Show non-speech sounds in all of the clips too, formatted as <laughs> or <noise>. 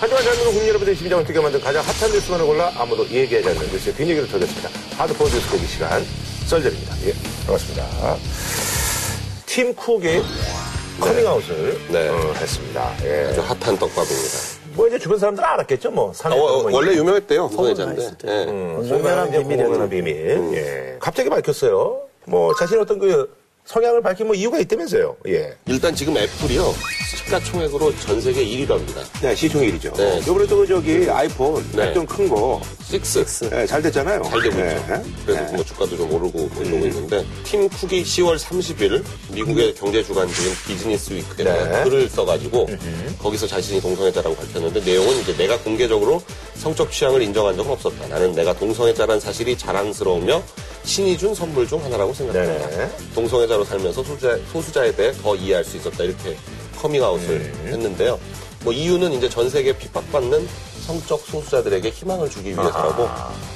하지만 젊은 국민 여러분의 심장을 뛰게 만든 가장 핫한 뉴스만을 골라 아무도 얘기하지 않는 뉴스의 뒷얘기를 터졌습니다. 하드코어 뉴스 깨기 시간 썰전입니다. 예, 반갑습니다. 팀 쿡이 커밍아웃을 네. 어, 했습니다. 예. 아주 핫한 떡밥입니다. 뭐 이제 주변 사람들은 알았겠죠, 뭐. 아, 사내 어, 뭐 원래 유명했대요, 때. 예. 음, 공공연한 이제 비밀이었죠. 비밀. 예. 갑자기 밝혔어요. 뭐 자신의 어떤 그 성향을 밝힌 뭐 이유가 있다면서요. 예. 일단 지금 애플이요, 시가총액으로 전 세계 1위랍니다. 네, 시총 1위죠. 네. 요번에 또 저기 아이폰 네. 좀큰 거. 6. 네, 잘 됐잖아요. 잘 되고 네. 있죠. 그래서 뭐 주가도 좀 오르고 뭐 이러고 있는데 팀 쿡이 10월 30일 미국의 경제 주간지인 비즈니스 위크에 네. 글을 써가지고 거기서 자신이 동성애자라고 밝혔는데 내용은 이제 내가 공개적으로 성적 취향을 인정한 적은 없었다. 나는 내가 동성애자란 사실이 자랑스러우며 신이 준 선물 중 하나라고 생각한다. 네. 동성애자로 살면서 소수자, 소수자에 대해 더 이해할 수 있었다. 이렇게 커밍아웃을 했는데요. 뭐 이유는 이제 전 세계 핍박받는 성적 소수자들에게 희망을 주기 위해서라고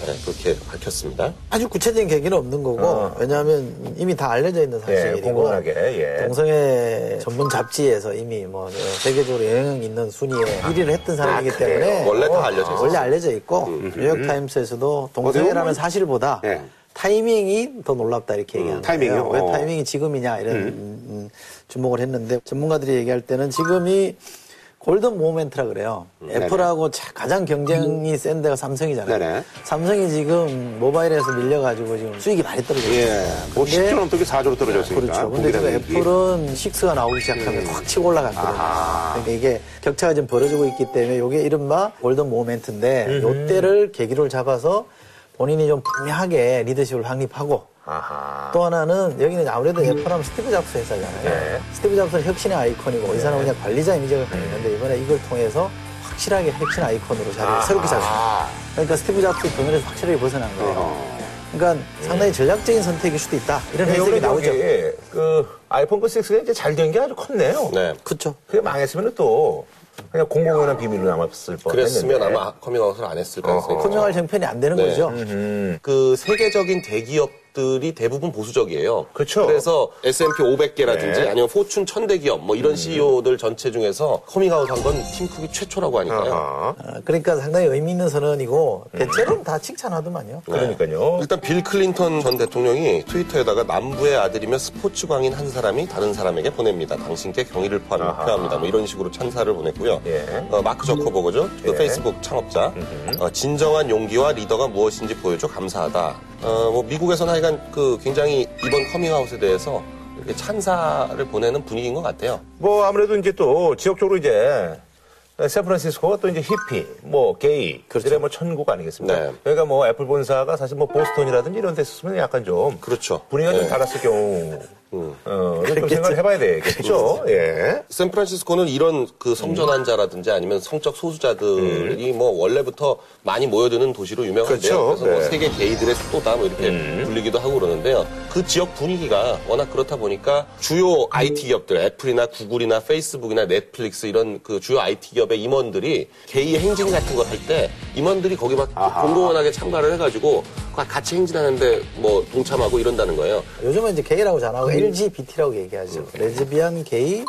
네, 그렇게 밝혔습니다. 아주 구체적인 계기는 없는 거고 왜냐하면 이미 다 알려져 있는 예, 사실이고 공공하게, 예. 동성애 전문 잡지에서 이미 뭐 세계적으로 영향 있는 순위에 1위를 했던 사람이기 아? 때문에 원래 다 알려져 있었어요. 원래 알려져 있고 뉴욕 타임스에서도 동성애라는 사실보다 예. 타이밍이 더 놀랍다 이렇게 얘기하는 타이밍이요? 거예요. 왜 어. 타이밍이 지금이냐 이런 음, 주목을 했는데 전문가들이 얘기할 때는 지금이 골든 모멘트라 그래요. 애플하고 자- 가장 경쟁이 센 데가 삼성이잖아요. 네네. 삼성이 지금 모바일에서 밀려가지고 지금 수익이 많이 떨어져 있어요. 예. 뭐 근데- 10조 넘게 4조로 떨어졌으니까. 그렇죠. 근데 얘기. 애플은 6가 나오기 시작하면 확 치고 올라갔거든요. 아하. 그러니까 이게 격차가 좀 벌어지고 있기 때문에 이게 이른바 골든 모멘트인데 요 때를 계기로 잡아서 본인이 좀 분명하게 리더십을 확립하고 아하. 또 하나는 여기는 아무래도 애플하면 스티브 잡스 회사잖아요. 네. 스티브 잡스는 혁신의 아이콘이고 이 사람은 그냥 관리자 이미지가 강했는데 이번에 이걸 통해서 확실하게 혁신 아이콘으로 자리를 새롭게 잡습니다. 그러니까 스티브 잡스 병원에서 확실하게 벗어난 거예요. 그러니까 상당히 전략적인 선택일 수도 있다. 이런 해석이 나오죠. 그 아이폰 그 6가 이제 잘 된 게 아주 컸네요. 네. 그렇죠. 그게 망했으면 또 그냥 공공연한 비밀로 남았을 뻔 그랬으면 했는데. 아마 커밍아웃을 안 했을 가능성이. 커밍아웃할 형편이 안 되는 네. 거죠. 그 세계적인 대기업 들이 대부분 보수적이에요. 그쵸. 그래서 S&P 500개라든지 네. 아니면 포춘 1000대 기업 뭐 이런 CEO들 전체 중에서 커밍아웃 한건 팀쿡이 최초라고 하니까요. 아하. 어, 그러니까 상당히 의미 있는 선언이고 대체로는 다 칭찬하더만요. 그러니까요. 일단 빌 클린턴 전 대통령이 트위터에다가 남부의 아들이며 스포츠 광인 한 사람이 다른 사람에게 보냅니다. 당신께 경의를. 표합니다. 뭐 이런 식으로 찬사를 보냈고요. 예. 어, 마크 저커버그죠. 그 예. 페이스북 창업자. 어, 진정한 용기와 리더가 무엇인지 보여줘 감사하다. 어, 뭐 미국에서는 하여간 그 굉장히 이번 커밍아웃에 대해서 이렇게 찬사를 보내는 분위기인 것 같아요. 뭐 아무래도 이제 또 지역적으로 이제 샌프란시스코가 또 이제 히피, 뭐 게이, 그들의 뭐 천국 아니겠습니까? 네. 그러니까 뭐 애플 본사가 사실 뭐 보스턴이라든지 이런 데 있었으면 약간 좀 그렇죠. 분위기가 좀 네. 달랐을 경우, 어, 이런 좀 생각을 해봐야 되겠죠. 예. 샌프란시스코는 이런 그 성전 환자라든지 아니면 성적 소수자들이 뭐 원래부터 많이 모여드는 도시로 유명한데요. 그렇죠. 그래서 뭐 네. 세계 게이들의 수도다 뭐 이렇게 불리기도 하고 그러는데요. 그 지역 분위기가 워낙 그렇다 보니까 주요 IT 기업들, 애플이나 구글이나 페이스북이나 넷플릭스 이런 그 주요 IT 기업의 임원들이 게이 행진 같은 걸할때 임원들이 거기 막 공공연하게 참가를 해가지고 같이 행진하는데 뭐 동참하고 이런다는 거예요. 요즘은 이제 게이라고 잘 안 하고 LGBT라고 얘기하죠. 레즈비안, 게이,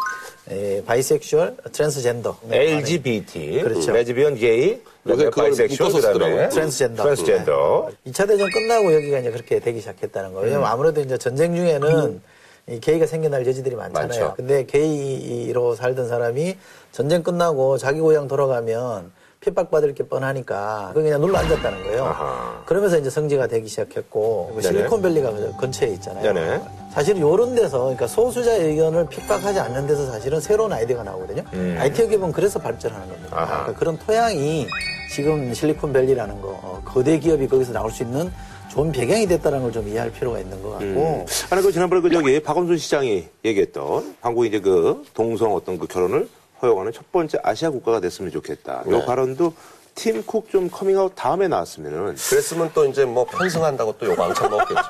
에, bisexual, 트랜스젠더. LGBT, 그렇죠. 레즈비언, 게이, bisexual, 그다음에 쓰더라고요. 트랜스젠더. 트랜스젠더. 2차 대전 끝나고 여기가 이제 그렇게 되기 시작했다는 거예요. 왜냐면 아무래도 이제 전쟁 중에는 이 게이가 생겨날 여지들이 많잖아요. 많죠. 근데 게이로 살던 사람이 전쟁 끝나고 자기 고향 돌아가면 핍박받을 게 뻔하니까 그냥 눌러 앉았다는 거예요. 아하. 그러면서 이제 성지가 되기 시작했고. 실리콘밸리가 그 근처에 있잖아요. 네네. 사실 이런 데서 그러니까 소수자 의견을 핍박하지 않는 데서 사실은 새로운 아이디어가 나오거든요. IT 기업은 그래서 발전하는 겁니다. 음. 그러니까 그런 토양이 지금 실리콘밸리라는 거 어, 거대 기업이 거기서 나올 수 있는 좋은 배경이 됐다는 걸 좀 이해할 필요가 있는 것 같고 아니, 그 지난번에 그 저기 박원순 시장이 얘기했던 한국이 이제 그 동성 어떤 그 결혼을 허용하는 첫 번째 아시아 국가가 됐으면 좋겠다. 요 네. 발언도 팀쿡 좀 커밍아웃 다음에 나왔으면은 그랬으면 또 이제 뭐 편승한다고 또 욕 왕창 먹었겠죠.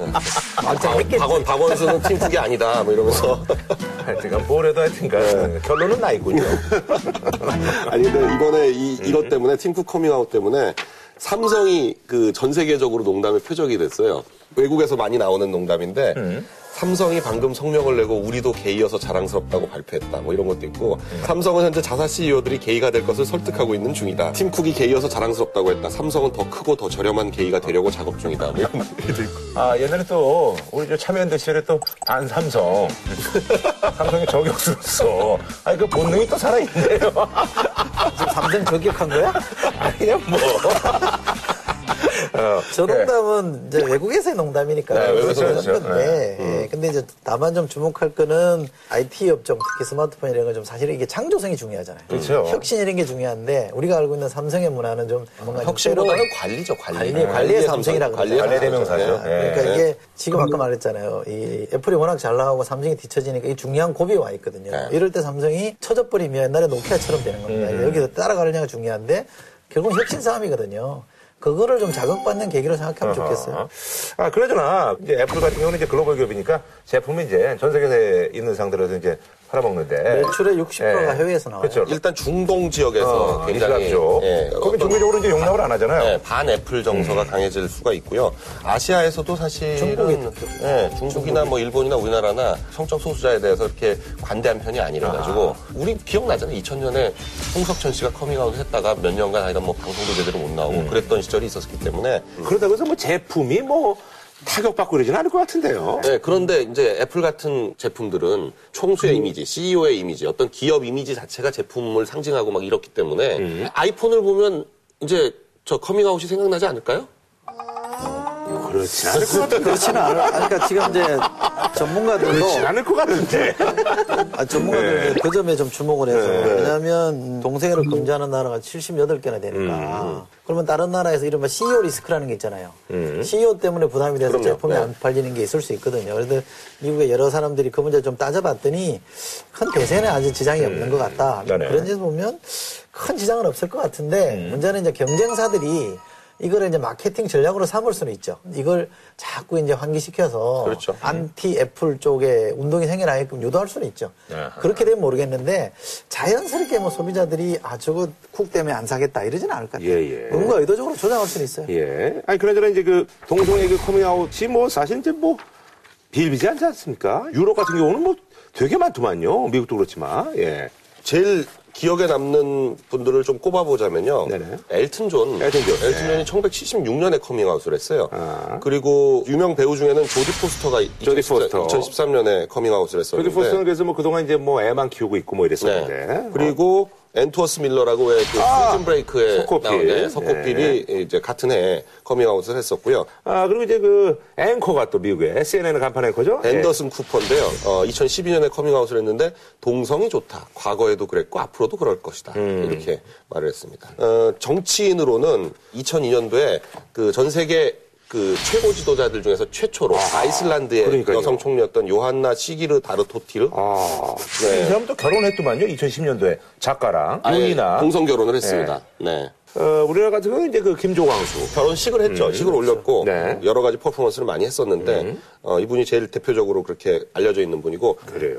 네. 박원, 박원순은 팀쿡이 아니다. 뭐 이러면서. 하여튼간 뭘 해도 하여튼간 결론은 나 있군요. <laughs> 아니, 근데 이번에 이, 이것 때문에 팀쿡 커밍아웃 때문에 삼성이 그 전 세계적으로 농담의 표적이 됐어요. 외국에서 많이 나오는 농담인데 음. 삼성이 방금 성명을 내고 우리도 게이여서 자랑스럽다고 발표했다 뭐 이런 것도 있고 음. 삼성은 현재 자사 CEO들이 게이가 될 것을 설득하고 있는 중이다. 팀쿡이 게이여서 자랑스럽다고 했다. 삼성은 더 크고 더 저렴한 게이가 되려고 작업 중이다. 뭐 이런 얘기도 있고. 아, 옛날에 또, 우리 저 참여연대 시절에 또, 반삼성. <laughs> 삼성의 저격수로서. 아니, 그 본능이 또 살아있네요. 지금 삼성 저격한 거야? 아니, 그냥 뭐. 어, 저 농담은 이제 외국에서의 농담이니까 네, 외국에서 그런 그렇죠. 건데 예, 근데 이제 다만 좀 주목할 거는 IT 업종 특히 스마트폰 이런 건 좀 사실 이게 창조성이 중요하잖아요. 그렇죠. 혁신 이런 게 중요한데 우리가 알고 있는 삼성의 문화는 좀 뭔가 좀 혁신보다는 새로운 관리죠, 관리. 관리, 관리의 삼성이라고 관리의 관리. 대명사죠. 예, 그러니까 예. 이게 지금 아까 말했잖아요. 이 애플이 워낙 잘 나가고 삼성이 뒤처지니까 이 중요한 고비에 와 있거든요. 네. 이럴 때 삼성이 쳐져버리면 옛날에 노키아처럼 되는 겁니다. 음. 여기서 따라가느냐가 중요한데 결국은 혁신 싸움이거든요. 그거를 좀 자극받는 계기로 생각하면 좋겠어요. 아, 그러잖아. 이제 애플 같은 경우는 이제 글로벌 기업이니까 제품이 이제 전 세계에 있는 상들에서 이제 팔아먹는데. 매출의 60%가 예. 해외에서 나와요. 그렇죠. 일단 중동 지역에서 어, 굉장히 이슬람이죠. 예, 거기 종교적으로 이제 용납을 안 하잖아요. 네, 반 애플 정서가 강해질 수가 있고요. 아시아에서도 사실은 중국이 네, 중국이나 뭐 일본이나 우리나라나 성적 소수자에 대해서 이렇게 관대한 편이 아니라 가지고 우리 기억나잖아요. 2000년에 홍석천 씨가 커밍아웃 했다가 몇 년간 하여간 뭐 방송도 제대로 못 나오고 그랬던 시절이 있었기 때문에 그렇다고 해서 뭐 제품이 뭐 타격받고 그러지는 않을 것 같은데요. 네, 그런데 이제 애플 같은 제품들은 총수의 이미지, CEO의 이미지, 어떤 기업 이미지 자체가 제품을 상징하고 막 이렇기 때문에 아이폰을 보면 이제 저 커밍아웃이 생각나지 않을까요? 그렇지 않을 것 같은데. 그렇지는. 아니, 그러니까 지금 이제 전문가들도 그렇지 않을 것 같은데. 아, 전문가들 네. 그 점에 좀 주목을 해서 네. 왜냐하면 동성애를 금지하는 나라가 78개나 되니까 그러면 다른 나라에서 이른바 CEO 리스크라는 게 있잖아요. CEO 때문에 부담이 돼서 그럼요. 제품이 네. 안 팔리는 게 있을 수 있거든요. 그래서 미국의 여러 사람들이 그 문제 좀 따져봤더니 큰 대세는 아주 지장이 없는 것 같다. 네네. 그런 점에서 보면 큰 지장은 없을 것 같은데 문제는 이제 경쟁사들이 이거를 이제 마케팅 전략으로 삼을 수는 있죠. 이걸 자꾸 이제 환기시켜서 그렇죠. 안티 애플 쪽에 운동이 생겨나게끔 유도할 수는 있죠. 아하. 그렇게 되면 모르겠는데 자연스럽게 뭐 소비자들이 아 저거 쿡 때문에 안 사겠다 이러지는 않을 것 같아요. 예, 예. 뭔가 의도적으로 조장할 수는 있어요. 예. 아니, 그나저나 이제 그 동성애 그 커밍아웃이 뭐 사실 이제 뭐 비일비재 않지 않습니까? 유럽 같은 경우는 뭐 되게 많더만요. 미국도 그렇지만. 예. 제일 기억에 남는 분들을 좀 꼽아보자면요. 네네. 엘튼 존. 엘튼 존. 엘튼 존이 1976년에 커밍아웃을 했어요. 아. 그리고 유명 배우 중에는 조디 포스터가 조디 포스터. 2013년에 커밍아웃을 했었는데. 조디 포스터는 그래서 뭐 그동안 이제 뭐 애만 키우고 있고 뭐 네. 이랬었는데. 그리고 웬트워스 밀러라고 왜 그 아, 프리즌 브레이크에 석호필. 나온 네, 석호필이 이제 같은 해에 커밍아웃을 했었고요. 아, 그리고 이제 그 앵커가 또 미국의 CNN 간판 앵커죠? 앤더슨 쿠퍼인데요. 어, 2012년에 커밍아웃을 했는데 동성이 좋다. 과거에도 그랬고 앞으로도 그럴 것이다. 음. 이렇게 말을 했습니다. 어, 정치인으로는 2002년도에 그 전 세계 그 최고 지도자들 중에서 최초로 아이슬란드의 그러니까요. 여성 총리였던 요한나 시귀르다르도티르 아. 네. 이 사람 또 결혼했더만요. 2010년도에 작가랑 윤이나. 동성 결혼을 했습니다. 네. 어, 우리나라 같은 경우는 이제 그 김조광수. 결혼식을 했죠. 식을 올렸고 네. 여러 가지 퍼포먼스를 많이 했었는데 어, 이분이 제일 대표적으로 그렇게 알려져 있는 분이고 그래요.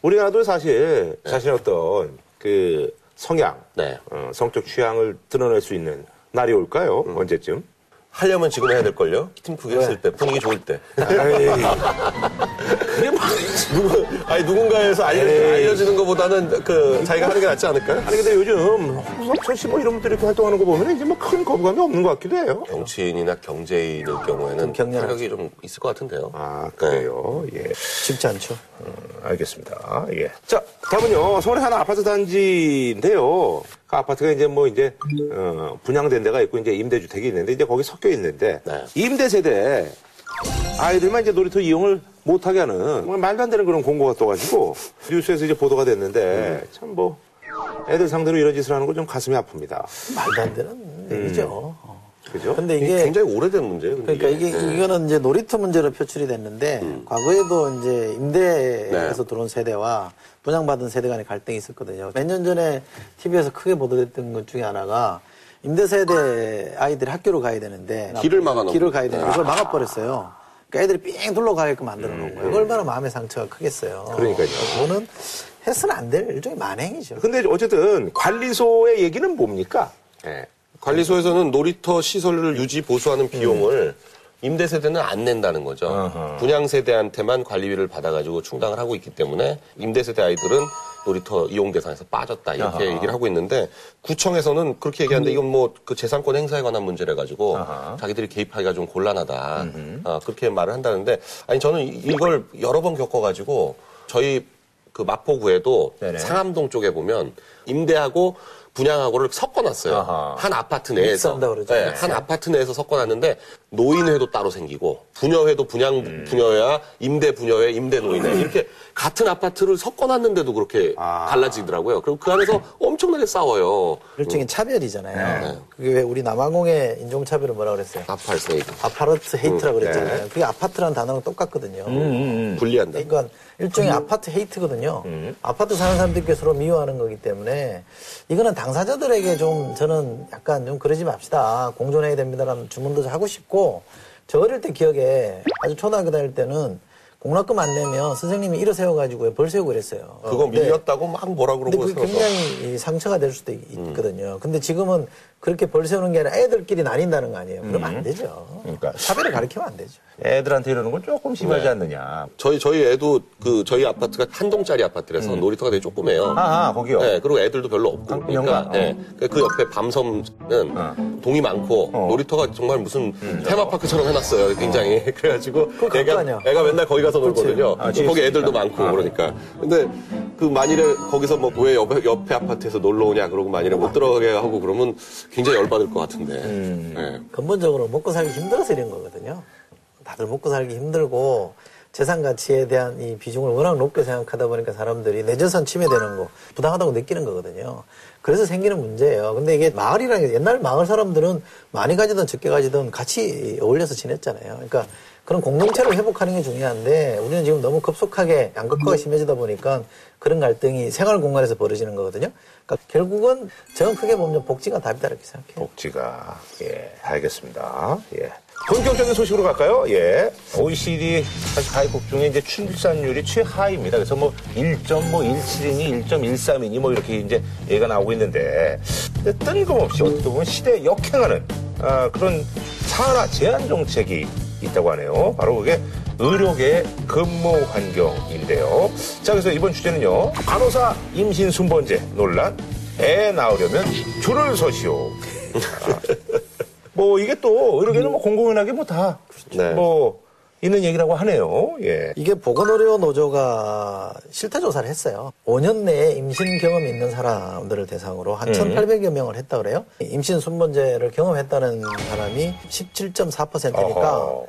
우리나라도 사실 자신의 어떤 그 성향, 네. 어, 성적 취향을 드러낼 수 있는 날이 올까요? 언제쯤? 하려면 지금 해야 될걸요? 팀쿡이 했을 때, 분위기 좋을 때. <laughs> 뭐, 누구, 아니, 누군가에서 알려. 알려지는 것보다는 그, 자기가 하는 게 낫지 않을까요? 아니 근데 요즘 홍석천 씨뭐 이런 분들이 이렇게 활동하는 거 보면 이제 뭐 큰 거부감이 없는 것 같기도 해요. 정치인이나 경제인의 경우에는. 타격이 좀 있을 것 같은데요. 아 그래요. 예. 쉽지 않죠. 알겠습니다. 예. 자, 다음은요. 서울의 한 아파트 단지인데요. 그 아파트가 이제 뭐 이제, 어, 분양된 데가 있고 이제 임대주택이 있는데 이제 거기 섞여 있는데 네. 임대 세대 아이들만 이제 놀이터 이용을 못하게 하는 정말 말도 안 되는 그런 공고가 떠가지고 뉴스에서 이제 보도가 됐는데 참 뭐 애들 상대로 이런 짓을 하는 거좀 가슴이 아픕니다. 말도 안 되는 얘기죠. 그죠? 근데 이게 이게 굉장히 오래된 문제예요. 근데 그러니까 이게 네. 이거는 이제 놀이터 문제로 표출이 됐는데 과거에도 이제 임대에서 네. 들어온 세대와 분양받은 세대 간의 갈등이 있었거든요. 몇 년 전에 TV에서 크게 보도됐던 것 중에 하나가 임대 세대 아이들이 학교로 가야 되는데 길을 막아놓은 길을 가야 되는데 그걸 막아버렸어요. 그러니까 애들이 삥 둘러가게끔 만들어 놓은 거예요. 얼마나 마음의 상처가 크겠어요. 그러니까요. 그거는 해서는 안 될 일종의 만행이죠. 근데 어쨌든 관리소의 얘기는 뭡니까? 예. 관리소에서는 놀이터 시설을 유지 보수하는 비용을 임대 세대는 안 낸다는 거죠. 어허. 분양 세대한테만 관리비를 받아가지고 충당을 하고 있기 때문에 임대 세대 아이들은 놀이터 이용 대상에서 빠졌다 이렇게 아하. 얘기를 하고 있는데 구청에서는 그렇게 얘기하는데 이건 뭐 그 재산권 행사에 관한 문제래 가지고 아하. 자기들이 개입하기가 좀 곤란하다 아, 그렇게 말을 한다는데 아니 저는 이- 이걸 여러 번 겪어가지고 저희 그 마포구에도 네네. 상암동 쪽에 보면 임대하고 분양하고를 섞어놨어요. 아하. 한 아파트 내에서. 네, 한 아파트 내에서 섞어놨는데 노인회도 따로 생기고 분여회도 분양 음. 분여회야 임대 분여회 임대 노인회 이렇게 같은 아파트를 섞어놨는데도 그렇게 아. 갈라지더라고요. 그리고 그 안에서 엄청나게 싸워요. 일종의 차별이잖아요. 네. 그게 왜 우리 남아공의 인종 차별을 뭐라 그랬어요? 아팔세이 아파르트 헤이트라고 음, 그랬잖아요. 네. 그게 아파트라는 단어랑 똑같거든요. 분리한다. 그러니까 일종의 아파트 헤이트거든요. 아파트 사는 사람들끼리 서로 미워하는 거기 때문에 이거는 당사자들에게 좀 저는 약간 좀 그러지 맙시다. 공존해야 됩니다라는 주문도 하고 싶고 저 어릴 때 기억에 아주 초등학교 다닐 때는 공락금 안 내면 선생님이 일어 세워가지고 벌 세우고 그랬어요. 그거 밀렸다고 막 뭐라 그러고 그게 세워서. 굉장히 이 상처가 될 수도 있- 있거든요. 근데 지금은 그렇게 벌 세우는 게 아니라 애들끼리 나뉜다는 거 아니에요. 그러면 안 되죠. 그러니까. 차별을 가리키면 안 되죠. 애들한테 이러는 건 조금 심하지 네. 않느냐. 저희 저희 애도 그 저희 아파트가 한 동짜리 아파트라서 놀이터가 되게 조그매요. 음. 아, 거기요. 네, 그리고 애들도 별로 없고. 아, 그러니까. 네, 그 옆에 밤섬은 동이 많고 어. 음. 놀이터가 정말 무슨 테마파크처럼 해놨어요. 굉장히 <laughs> 그래가지고 애가 다녀. 애가 맨날 거기 가서 놀거든요. 아, 거기. 애들도 많고 아. 그러니까. 근데 그 만일에 거기서 뭐 왜 옆에, 옆에 아파트에서 놀러 오냐 그러고 만일에 못 들어가게 하고 그러면 굉장히 열받을 것 같은데. 음. 네. 근본적으로 먹고 살기 힘들어서 이런 거거든요. 다들 먹고 살기 힘들고 재산 가치에 대한 이 비중을 워낙 높게 생각하다 보니까 사람들이 내 재산 침해되는 거 부당하다고 느끼는 거거든요. 그래서 생기는 문제예요. 근데 이게 마을이라는 게 옛날 마을 사람들은 많이 가지든 적게 가지든 같이 어울려서 지냈잖아요. 그러니까 그런 공동체를 회복하는 게 중요한데 우리는 지금 너무 급속하게 양극화가 심해지다 보니까 그런 갈등이 생활 공간에서 벌어지는 거거든요. 그러니까 결국은 저는 크게 보면 복지가 답이다 이렇게 생각해요. 복지가. 예, 알겠습니다. 예. 본격적인 소식으로 갈까요? 예. OECD 사실 가입국 중에 이제 출산율이 최하입니다. 그래서 뭐 1.17이니 1.13이니 뭐 이렇게 이제 얘기가 나오고 있는데 뜬금없이 어떻게 보면 시대에 역행하는 아, 그런 산하 제한 정책이 있다고 하네요. 바로 그게 의료계 근무 환경인데요. 자, 그래서 이번 주제는요. 간호사 임신 순번제 논란. 애 낳으려면 줄을 서시오. <laughs> 뭐 이게 또 의료계는 뭐 공공연하게 뭐 다 네. 뭐 있는 얘기라고 하네요. 예. 이게 보건의료 노조가 실태 조사를 했어요. 5년 내에 임신 경험이 있는 사람들을 대상으로 한 1,800여 명을 했다 그래요. 임신 순번제를 경험했다는 사람이 17.4%니까 어허.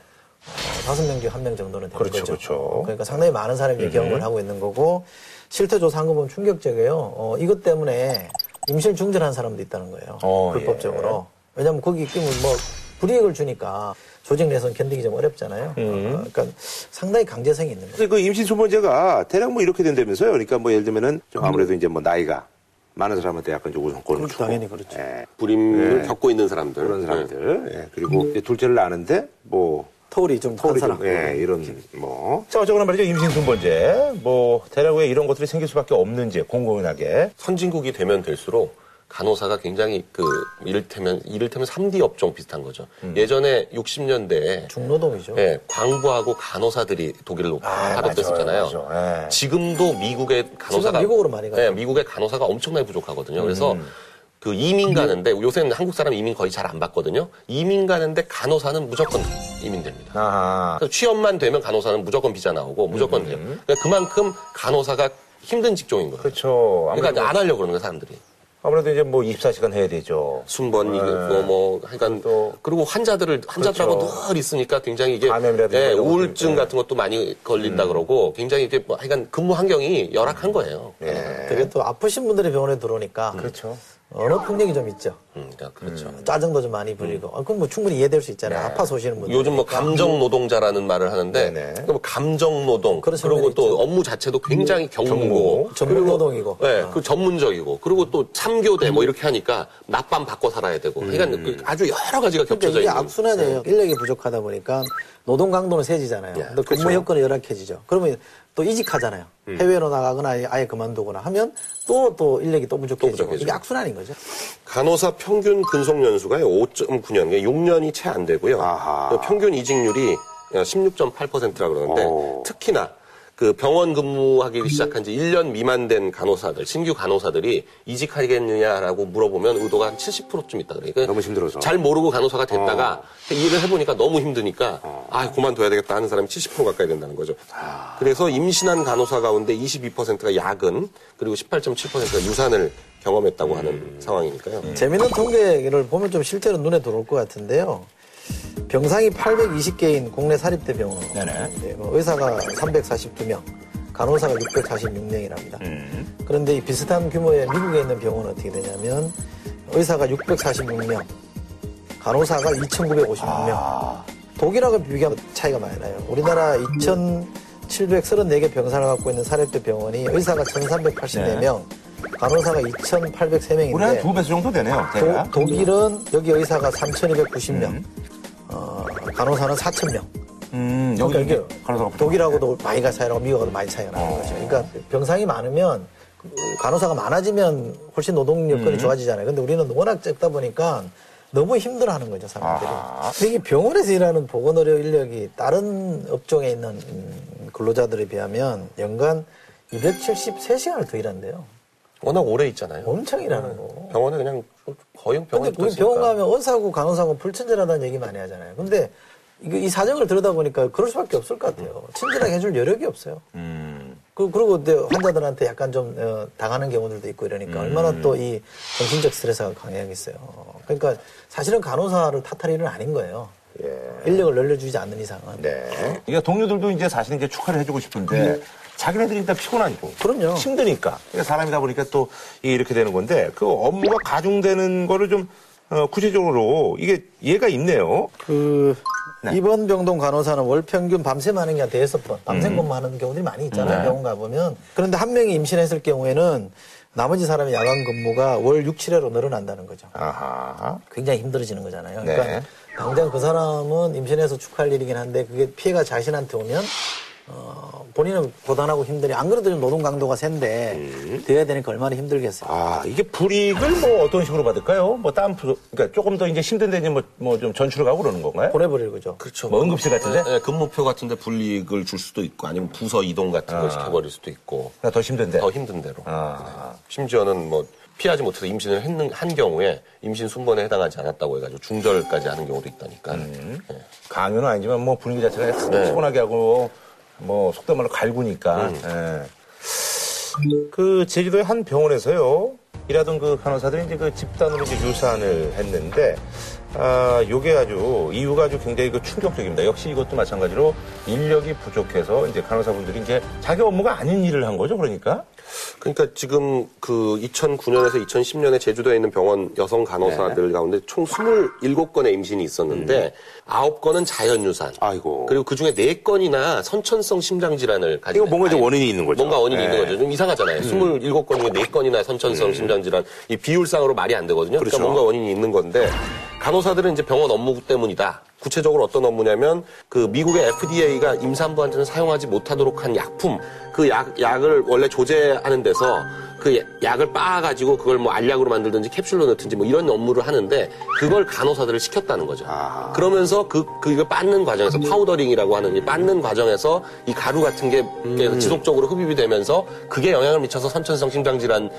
다섯 명 중 한 명 정도는 되는 그렇죠, 거죠. 그렇죠. 그러니까 상당히 많은 사람이 경험을 하고 있는 거고 실태 조사한 거 보면 충격적이에요. 어, 이것 때문에 임실 중절한 사람도 있다는 거예요. 어, 불법적으로. 왜냐하면 거기 끼면 뭐 불이익을 주니까 조직 내에서는 견디기 좀 어렵잖아요. 음. 어, 그러니까 상당히 강제성이 있는 거예요. 그 임신 수번제가 대략 뭐 이렇게 된다면서요. 그러니까 뭐 예를 들면은 좀 아무래도 이제 뭐 나이가 많은 사람한테 약간 좀 우선권을 주고. 당연히 그렇죠. 예, 불임을 네. 겪고 있는 사람들. 그런 네. 사람들. 예, 그리고 이제 둘째를 낳는데 뭐 터울이 좀큰 토리 사람. 좀, 예, 이런 뭐 자, 어쨌거나 말이죠. 임신 순번제. 뭐 대략 왜 이런 것들이 생길 수밖에 없는지 공공연하게. 선진국이 되면 될수록 간호사가 굉장히 그 이를테면 이를테면 3D 업종 비슷한 거죠. 음. 예전에 60년대에 중노동이죠. 예, 광부하고 간호사들이 독일로 아, 파독됐었잖아요. 맞아요, 맞아요. 예. 지금도 미국의 간호사가 지금 미국으로 많이 가요. 예, 미국의 간호사가 엄청나게 부족하거든요. 음. 그래서 그 이민 가는데 요새는 한국 사람 이민 거의 잘 안 받거든요. 이민 가는데 간호사는 무조건 이민됩니다. 그래서 취업만 되면 간호사는 무조건 비자 나오고 무조건 돼요. 그러니까 그만큼 간호사가 힘든 직종인 거예요. 음. 그렇죠. 그러니까 안 하려고 그러는 거예요, 사람들이. 아무래도 이제 뭐 24시간 해야 되죠. 순번 이거 뭐 하여간 또- 그리고 환자들을 환자들하고 그렇죠. 늘 있으니까 굉장히 이게 감염이라든가 예, 이런 우울증 예. 같은 것도 많이 걸린다 그러고 굉장히 이게 뭐 하여간 근무 환경이 열악한 거예요. 예. 되게 또 아프신 분들이 병원에 들어오니까 그렇죠. 언어 폭력이 좀 있죠. 음, 그러니까 그렇죠. 짜증도 좀 많이 부리고. 아, 그건 뭐 충분히 이해될 수 있잖아요. 아파서 오시는 분들. 요즘 뭐 감정 노동자라는 말을 하는데 네네. 그러니까 뭐 감정 노동 그리고 또 있죠. 업무 자체도 굉장히 경무고 경무. 전문 노동이고. 네, 그 전문적이고 그리고 또 3교대 뭐 이렇게 하니까 낮밤 바꿔 살아야 되고 그러니까 그 아주 여러 가지가 그러니까 겹쳐져 이게 있는 악순환이에요. 인력이 부족하다 보니까 노동 강도는 세지잖아요. 또 근무 그렇죠. 여건이 열악해지죠. 그러면 또 이직하잖아요. 음. 해외로 나가거나 아예, 그만두거나 하면 또, 또 인력이 또 부족해지고. 부족해지고. 이게 악순환인 거죠. 간호사 평균 근속 연수가 5.9년, 6년이 채 안 되고요. 아하. 그 평균 이직률이 16.8%라고 그러는데 오. 특히나 그 병원 근무하기 시작한 지 1년 미만 된 간호사들, 신규 간호사들이 이직하겠느냐라고 물어보면 의도가 한 70%쯤 있다 그래요. 그러니까 너무 힘들어서. 잘 모르고 간호사가 됐다가 일을 해보니까 너무 힘드니까 아, 그만둬야 되겠다 하는 사람이 70% 가까이 된다는 거죠. 그래서 임신한 간호사 가운데 22%가 야근, 그리고 18.7%가 유산을 경험했다고 하는 상황이니까요. 재밌는 통계를 보면 좀 실제로 눈에 들어올 것 같은데요. 병상이 820개인 국내 사립대 병원. 네네. 뭐 의사가 342명, 간호사가 646명이랍니다. 그런데 이 비슷한 규모의 미국에 있는 병원은 어떻게 되냐면 의사가 646명, 간호사가 2,956명. 독일하고 비교하면 차이가 많이 나요. 우리나라 2,734개 병상을 갖고 있는 사립대 병원이 의사가 1,384명, 간호사가 2,803명인데 우리 한두 배수 정도 되네요. 도, 독일은 여기 의사가 3,290명, 어, 간호사는 4,000명. 음, 여기 그러니까 이게 간호사가 독일하고도 많이 가 차이 나고 미국하고도 많이 차이가 나는 거죠. 그러니까 병상이 많으면 그 간호사가 많아지면 훨씬 노동 여건이 좋아지잖아요. 근데 우리는 워낙 적다 보니까 너무 힘들어하는 거죠, 사람들이. 아하. 근데 이게 병원에서 일하는 보건의료 인력이 다른 업종에 있는 음, 근로자들에 비하면 연간 273시간을 더 일한대요. 워낙 오래 있잖아요. 엄청 일하는 거. 병원에 그냥 거의 병원에 근데 우리 병원 가면 의사하고 간호사하고 불친절하다는 얘기 많이 하잖아요. 근데 이 사정을 들여다보니까 그럴 수밖에 없을 것 같아요. 친절하게 해줄 여력이 없어요. 그, 그리고 근데 환자들한테 약간 좀 어, 당하는 경우들도 있고 이러니까 얼마나 또 이 정신적 스트레스가 강하겠어요. 그러니까 사실은 간호사를 탓할 일은 아닌 거예요. 인력을 늘려주지 않는 이상은. 네. 그러니까 동료들도 이제 사실은 이제 축하를 해주고 싶은데 자기네들이 일단 피곤하고 그럼요. 힘드니까 그러니까 사람이다 보니까 또 이렇게 되는 건데 그 업무가 가중되는 거를 좀 어, 구체적으로 이게 이해가 있네요. 그 네. 입원 병동 간호사는 월 평균 밤샘 하는 게 한 대여섯 번 음. 밤샘 근무하는 경우들이 많이 있잖아요 네. 병원 가보면 그런데 한 명이 임신했을 경우에는 나머지 사람의 야간 근무가 월 6, 7회로 늘어난다는 거죠 아하. 굉장히 힘들어지는 거잖아요 네. 그러니까 당장 그 사람은 임신해서 축하할 일이긴 한데 그게 피해가 자신한테 오면 어, 본인은 고단하고 힘드니 안 그래도 좀 노동 강도가 센데 음. 돼야 되니까 얼마나 힘들겠어요 아, 이게 불이익을 뭐 어떤 식으로 받을까요? 뭐 부- 그러니까 조금 더 이제 힘든데 이제 뭐, 뭐 좀 전출을 가고 그러는 건가요? 보내버릴 거죠 그렇죠. 뭐 응급실 같은데? 네, 근무표 같은데 불이익을 줄 수도 있고 아니면 부서 이동 같은 걸 시켜버릴 수도 있고 그러니까 더 힘든데. 더 힘든 대로. 아. 심지어는 뭐 피하지 못해서 임신을 했는, 한 경우에 임신 순번에 해당하지 않았다고 해가지고 중절까지 하는 경우도 있다니까. 예. 강요는 아니지만 뭐 분위기 자체가 네. 피곤하게 하고 뭐 속된 말로 갈구니까. 음. 예. 그 제주도의 한 병원에서요 일하던 그 간호사들이 이제 그 집단으로 이제 유산을 했는데 아 요게 아주 이유가 아주 굉장히 그 충격적입니다. 역시 이것도 마찬가지로 인력이 부족해서 이제 간호사분들이 이제 자기 업무가 아닌 일을 한 거죠. 그러니까 그러니까 지금 그 2009년에서 2010년에 제주도에 있는 병원 여성 간호사들 네. 가운데 총 27건의 임신이 있었는데 아홉 9건은 자연유산. 음. 아이고. 그리고 그 중에 4건이나 선천성 심장질환을 가지고. 이거 뭔가 좀 원인이 있는 거죠. 뭔가 원인이 네. 있는 거죠. 좀 이상하잖아요. 27건 중에 4건이나 선천성 심장질환. 이 비율상으로 말이 안 되거든요. 그러니까 그렇죠. 뭔가 원인이 있는 건데 간호사들은 이제 병원 업무 때문이다. 구체적으로 어떤 업무냐면 그 미국의 FDA가 임산부한테는 사용하지 못하도록 한 약품 그 약, 약을 원래 조제하는 데서 그 약을 빻아가지고 그걸 뭐 알약으로 만들든지 캡슐로 넣든지 뭐 이런 업무를 하는데 그걸 간호사들을 시켰다는 거죠. 아. 그러면서 그, 그 이거 빻는 과정에서 powdering이라고 하는 이 빻는 과정에서 이 가루 같은 게 음. 지속적으로 흡입이 되면서 그게 영향을 미쳐서 선천성 심장질환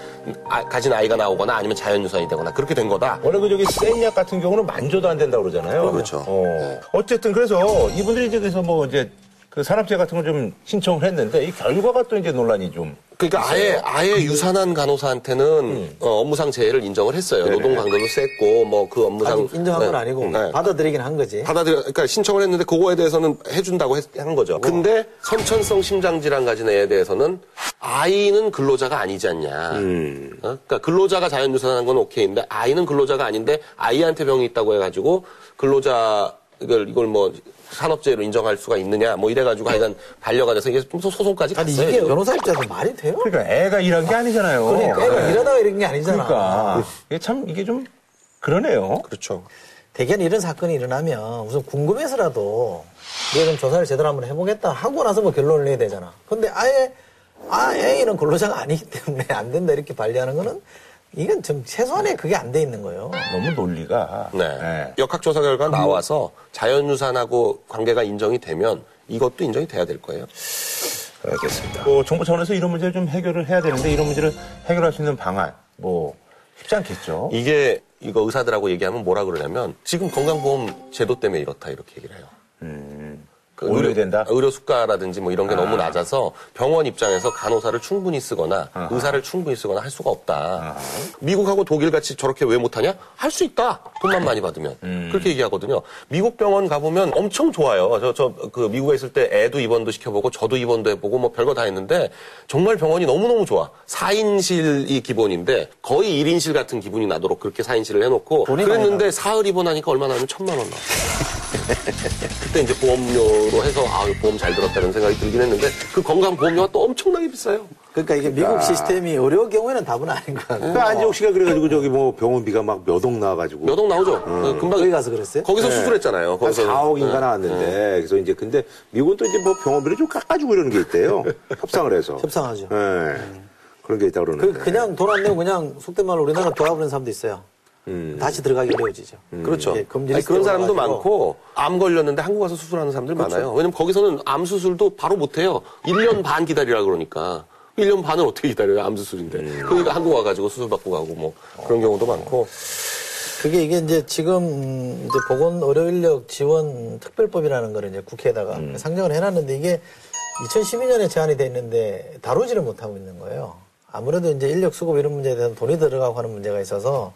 아- 가진 아이가 나오거나 아니면 자연유산이 되거나 그렇게 된 거다. 원래 그 저기 센 약 같은 경우는 만져도 안 된다고 그러잖아요. 그렇죠. 어. 어쨌든 그래서 이분들이 이제 그래서 뭐 이제 그 산업재해 같은 걸 좀 신청을 했는데 이 결과가 또 이제 논란이 좀. 그러니까 아예 아예 유산한 간호사한테는 어, 업무상 재해를 인정을 했어요. 음. 네네. 노동 강도도 셌고 뭐 그 업무상 아직 인정한 건 네. 아니고 네. 받아들이긴 한 거지 받아들여, 그러니까 신청을 했는데 그거에 대해서는 해준다고 했- 한 거죠. 근데 선천성 심장 질환 가진 애에 대해서는 아이는 근로자가 아니지 않냐. 음. 어? 그러니까 근로자가 자연 유산한 건 오케이인데 아이는 근로자가 아닌데 아이한테 병이 있다고 해가지고 근로자 이걸 이걸 뭐 산업재해로 인정할 수가 있느냐 뭐 이래가지고 하여간 반려가 돼서 이게 좀 소송까지 아니 갔어요. 이게 지금. 변호사 입장에서 말이 돼요? 그러니까 애가 일한 게 아니잖아요. 그러니까 애가 네. 일하다가 이런 게 아니잖아. 그러니까 이게 참 이게 좀 그러네요. 그렇죠. 대개는 이런 사건이 일어나면 우선 궁금해서라도 우리가 좀 조사를 제대로 한번 해보겠다 하고 나서 뭐 결론을 내야 되잖아. 근데 아예 아 A는 근로자가 아니기 때문에 안 된다 이렇게 반려하는 거는 이건 좀 최소한의 그게 안 돼 있는 거예요. 너무 논리가. 네. 예. 역학조사 결과 나와서 자연유산하고 관계가 인정이 되면 이것도 인정이 돼야 될 거예요. 알겠습니다. 뭐 정부 차원에서 이런 문제를 좀 해결을 해야 되는데 이런 문제를 해결할 수 있는 방안 뭐 쉽지 않겠죠. 이게 이거 의사들하고 얘기하면 뭐라 그러냐면 지금 건강보험 제도 때문에 이렇다 이렇게 얘기를 해요. 그 오히려 의료- 된다? 의료 수가라든지 뭐 이런 게 너무 낮아서 병원 입장에서 간호사를 충분히 쓰거나 의사를 충분히 쓰거나 할 수가 없다. 미국하고 독일 같이 저렇게 왜 못하냐? 할 수 있다. 돈만 많이 받으면 음. 그렇게 얘기하거든요. 미국 병원 가보면 엄청 좋아요. 저 저 그 미국에 있을 때 애도 입원도 시켜보고 저도 입원도 해보고 뭐 별거 다 했는데 정말 병원이 너무 너무 좋아. 4인실이 기본인데 거의 1인실 같은 기분이 나도록 그렇게 4인실을 해놓고 그랬는데 사흘 입원하니까 얼마 나면 천만 원 나와. <laughs> 그때 이제 보험료로 해서 아 보험 잘 들었다는 생각이 들긴 했는데 그 건강 보험료가 또 엄청나게 비싸요. 그러니까 이게 미국 시스템이 의료 경우에는 답은 아닌 것 같아요. 그러니까 안지옥 씨가 그래가지고 저기 뭐 병원비가 막 몇 억 나와가지고. 몇 억 나오죠. 그 금방 거기 가서 그랬어요? 거기서 수술했잖아요. 한 거기서 4억인가 네. 나왔는데 그래서 이제 근데 미국은 또 이제 뭐 병원비를 좀 깎아주고 이러는 게 있대요. <laughs> 협상을 해서. 협상하죠. 네. 그런 게 있다고 그러는데. 그 그냥 돈 안 내고 그냥 속된 말로 우리나라 돌아버리는 사람도 있어요. 다시 들어가기 어려워지죠. 그렇죠. 이게 금지 아니, 그런 사람도. 많고 암 걸렸는데 한국 와서 수술하는 사람들 많아요. 왜냐면 거기서는 암 수술도 바로 못 해요. 1년 반 기다리라 그러니까. 1년 반을 어떻게 기다려요? 암 수술인데. 그러니까 한국 와 가지고 수술 받고 가고 뭐 그런 경우도 많고. 그게 이게 이제 지금 음, 이제 보건 의료 인력 지원 특별법이라는 거를 이제 국회에다가 상정을 해 놨는데 이게 2012년에 제안이 돼 있는데 다루지를 못하고 있는 거예요. 아무래도 이제 인력 수급 이런 문제에 대해서 돈이 들어가고 하는 문제가 있어서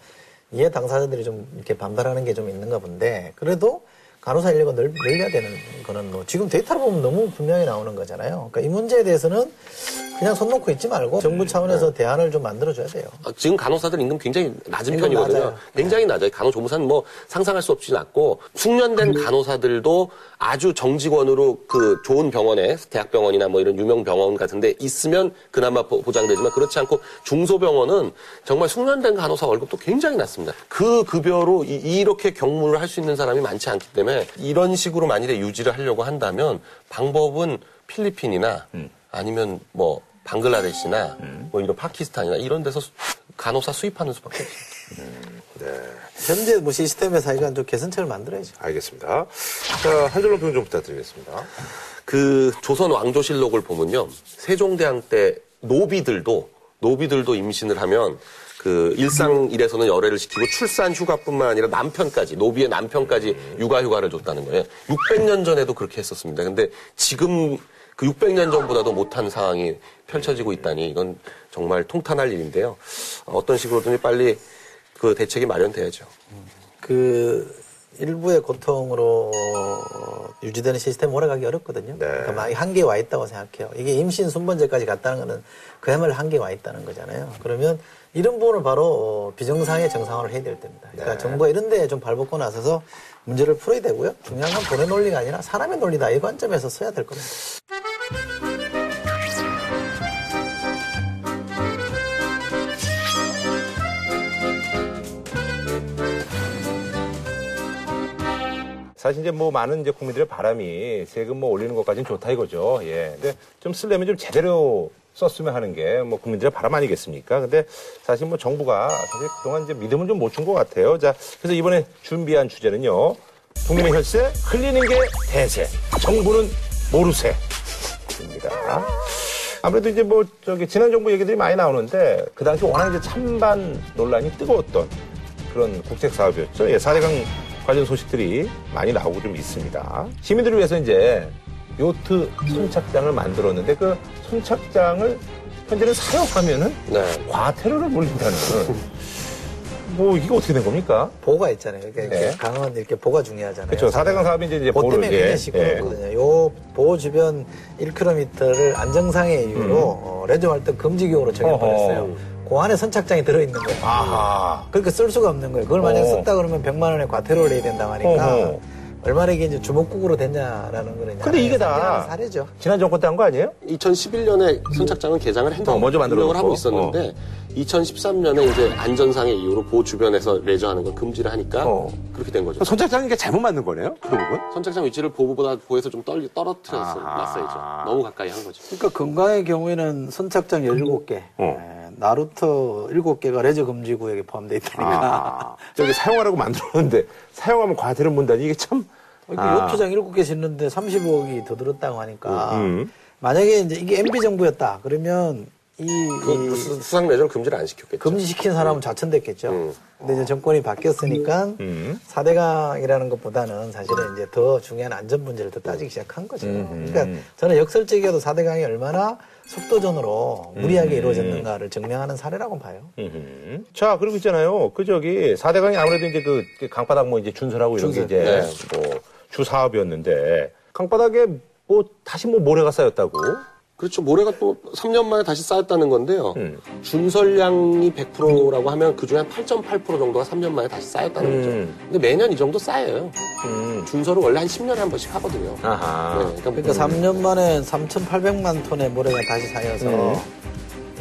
이해 당사자들이 좀 이렇게 반발하는 게 좀 있는가 본데 그래도 간호사 인력을 늘, 늘려야 되는 거는 뭐 지금 데이터를 보면 너무 분명히 나오는 거잖아요. 그러니까 이 문제에 대해서는 그냥 손 놓고 있지 말고 정부 차원에서 대안을 좀 만들어줘야 돼요. 아, 지금 간호사들 임금 굉장히 낮은 편이거든요. 낮아요. 굉장히 낮아요. 간호조무사는 뭐 상상할 수 없이 낮고 숙련된 간호사들도 아주 정직원으로 그 좋은 병원에 대학병원이나 뭐 이런 유명 병원 같은데 있으면 그나마 보- 보장되지만 그렇지 않고 중소병원은 정말 숙련된 간호사 월급도 굉장히 낮습니다. 그 급여로 이, 렇게 경무를 할 수 있는 사람이 많지 않기 때문에 이런 식으로 만일에 유지를 하려고 한다면 방법은 필리핀이나 아니면 뭐 방글라데시나 뭐 이런 파키스탄이나 이런 데서 수- 간호사 수입하는 수밖에 없어요. 현재 뭐 시스템에서 이건 좀 개선책을 만들어야죠. 알겠습니다. 자, 한 줄로 평좀 부탁드리겠습니다. 그 조선 왕조실록을 보면요. 세종대왕 때 노비들도 노비들도 임신을 하면 그 일상 일에서는 열애를 시키고 출산 휴가뿐만 아니라 남편까지 노비의 남편까지 육아 휴가를 줬다는 거예요. 600년 전에도 그렇게 했었습니다. 근데 지금 그 600년 전보다도 못한 상황이 펼쳐지고 있다니 이건 정말 통탄할 일인데요. 어떤 식으로든 빨리 그 대책이 마련돼야죠. 그 일부의 고통으로 유지되는 시스템 오래가기 어렵거든요. 그러니까 막 한계에 와 있다고 생각해요. 이게 임신 순번제까지 갔다는 거는 그야말로 한계에 와 있다는 거잖아요. 그러면 이런 부분을 바로 어, 비정상의 정상화를 해야 될 때입니다. 그러니까 정부가 이런 데에 좀 발벗고 나서서 문제를 풀어야 되고요. 중요한 건 돈의 논리가 아니라 사람의 논리다. 이 관점에서 써야 될 겁니다. 사실 이제 뭐 많은 이제 국민들의 바람이 세금 뭐 올리는 것까지는 좋다 이거죠. 예. 근데 좀 쓰려면 좀 제대로 썼으면 하는 게 뭐 국민들의 바람 아니겠습니까? 근데 사실 뭐 정부가 사실 그동안 이제 믿음을 좀 못 준 것 같아요. 자, 그래서 이번에 준비한 주제는요. 국민의 혈세 흘리는 게 대세. 정부는 모르세. 입니다. 아무래도 이제 뭐 저기 지난 정부 얘기들이 많이 나오는데 그 당시 워낙 이제 찬반 논란이 뜨거웠던 그런 국책 사업이었죠. 예, 4대강 관련 소식들이 많이 나오고 좀 있습니다. 시민들을 위해서 이제 요트 선착장을 만들었는데 그 선착장을 현재는 사용하면은 네. 과태료를 물린다는 뭐 이게 어떻게 된 겁니까? 보호가 있잖아요. 그러니까 이렇게 네. 강은 이렇게 보호가 중요하잖아요. 그렇죠. 4대강 사업이 이제 이제 보호 때문에 보호를, 예, 굉장히 시끄럽거든요. 요 보호 주변 1km를 안정상의 이유로 어, 레저 활동 금지 구역으로 정해버렸어요. 그 안에 선착장이 들어있는 거예요. 아하. 그러니까 쓸 수가 없는 거예요. 그걸 만약 어. 썼다 그러면 100만 원의 과태료를 내야 된다고 하니까 어허. 얼마나 이게 이제 주먹국으로 됐냐라는 거는 근데 이게 다 사례죠. 지난 정권 때 한 거 아니에요? 2011년에 선착장은 개장을 했다고 어, 먼저 만들어놓고. 운영을 하고 있었는데 2013년에 이제 안전상의 이유로 보호 주변에서 레저하는 걸 금지를 하니까 어. 그렇게 된 거죠. 선착장이 게 잘못 만든 거네요? 그 부분? 선착장 위치를 보호보다 보에서 좀 떨, 떨어뜨렸어 아하. 놨어야죠. 너무 가까이 한 거죠. 그러니까 건강의 경우에는 선착장 17개, 어. 에, 나루터 7개가 레저 금지 구역에 포함되어 있다니까. 아, 저기 사용하라고 만들었는데 사용하면 과태료 문다니 이게 참. 이렇게 아. 요트장 7개 짓는데 30억이 더 들었다고 하니까 음. 만약에 이제 이게 MB 정부였다 그러면 이, 그 이 수상 레저를 금지를 안 시켰겠죠. 금지시킨 사람은 좌천됐겠죠. 음. 근데 이제 정권이 바뀌었으니까 음. 사대강이라는 것보다는 사실은 이제 더 중요한 안전 문제를 더 따지기 시작한 거죠. 음. 그러니까 저는 역설적이어도 사대강이 얼마나 속도전으로 무리하게 이루어졌는가를 증명하는 사례라고 봐요. 음흠. 자, 그리고 있잖아요. 그 저기 4대강이 아무래도 이제 그 강바닥 뭐 이제 준설하고 이런 게 준설. 이제 네. 뭐 주사업이었는데 강바닥에 뭐 다시 뭐 모래가 쌓였다고. 그렇죠. 모래가 또 3년 만에 다시 쌓였다는 건데요. 음. 준설량이 100%라고 하면 그 중에 한 8.8% 정도가 3년 만에 다시 쌓였다는 음. 거죠. 근데 매년 이 정도 쌓여요. 음. 준설은 원래 한 10년에 한 번씩 하거든요. 아하. 네, 그러니까 3년 만에 3,800만 톤의 모래가 다시 쌓여서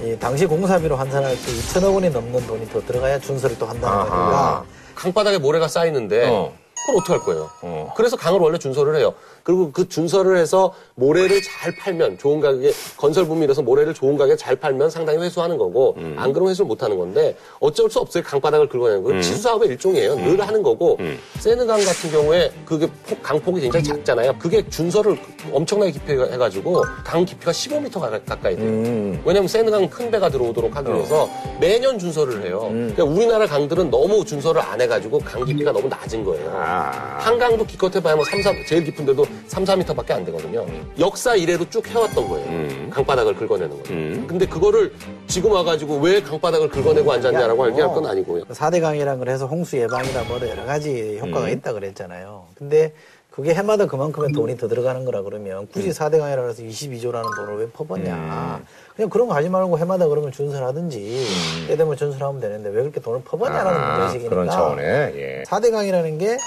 이 당시 공사비로 환산할 때 2천억 원이 넘는 돈이 더 들어가야 준설을 또 한다는 아하. 거니까 강바닥에 모래가 쌓이는데 어. 그걸 어떻게 할 거예요? 어. 그래서 강을 원래 준설을 해요. 그리고 그 준설을 해서 모래를 잘 팔면 좋은 가격에 건설 부밀에서 모래를 좋은 가격에 잘 팔면 상당히 회수하는 거고 음. 안 그러면 회수를 못 하는 건데 어쩔 수 없어요. 강바닥을 긁어내는 거. 치수 사업의 일종이에요. 늘 하는 거고 음. 세느강 같은 경우에 그게 폭- 강폭이 굉장히 작잖아요. 그게 준설을 엄청나게 깊이 해가지고 강 깊이가 15m 가- 가까이 돼요. 음. 왜냐면 세느강 큰 배가 들어오도록 하기 위해서 매년 준설을 해요. 음. 그러니까 우리나라 강들은 너무 준설을 안 해가지고 강 깊이가 너무 낮은 거예요. 아. 한강도 기껏 해봐야 뭐 3, 4, 제일 깊은데도 3, 4m밖에 안 되거든요. 역사 이래로 쭉 해왔던 거예요. 음. 강바닥을 긁어내는 거예요. 음. 근데 그거를 지금 와가지고 왜 강바닥을 긁어내고 앉았냐라고 얘기할 건 아니고요. 4대 강이라는 걸 해서 홍수 예방이나 뭐로 여러 가지 효과가 음. 있다 그랬잖아요. 근데 그게 해마다 그만큼의 돈이 더 들어가는 거라 그러면 음. 굳이 4대 강이라 해서 22조라는 돈을 왜 퍼붓냐. 그냥 그런 거 하지 말고 해마다 그러면 준설하든지 때 되면 준설하면 되는데 왜 그렇게 돈을 퍼붓냐라는 음. 아, 문제의식이니까. 그런 차원에. 예. 4대 강이라는 게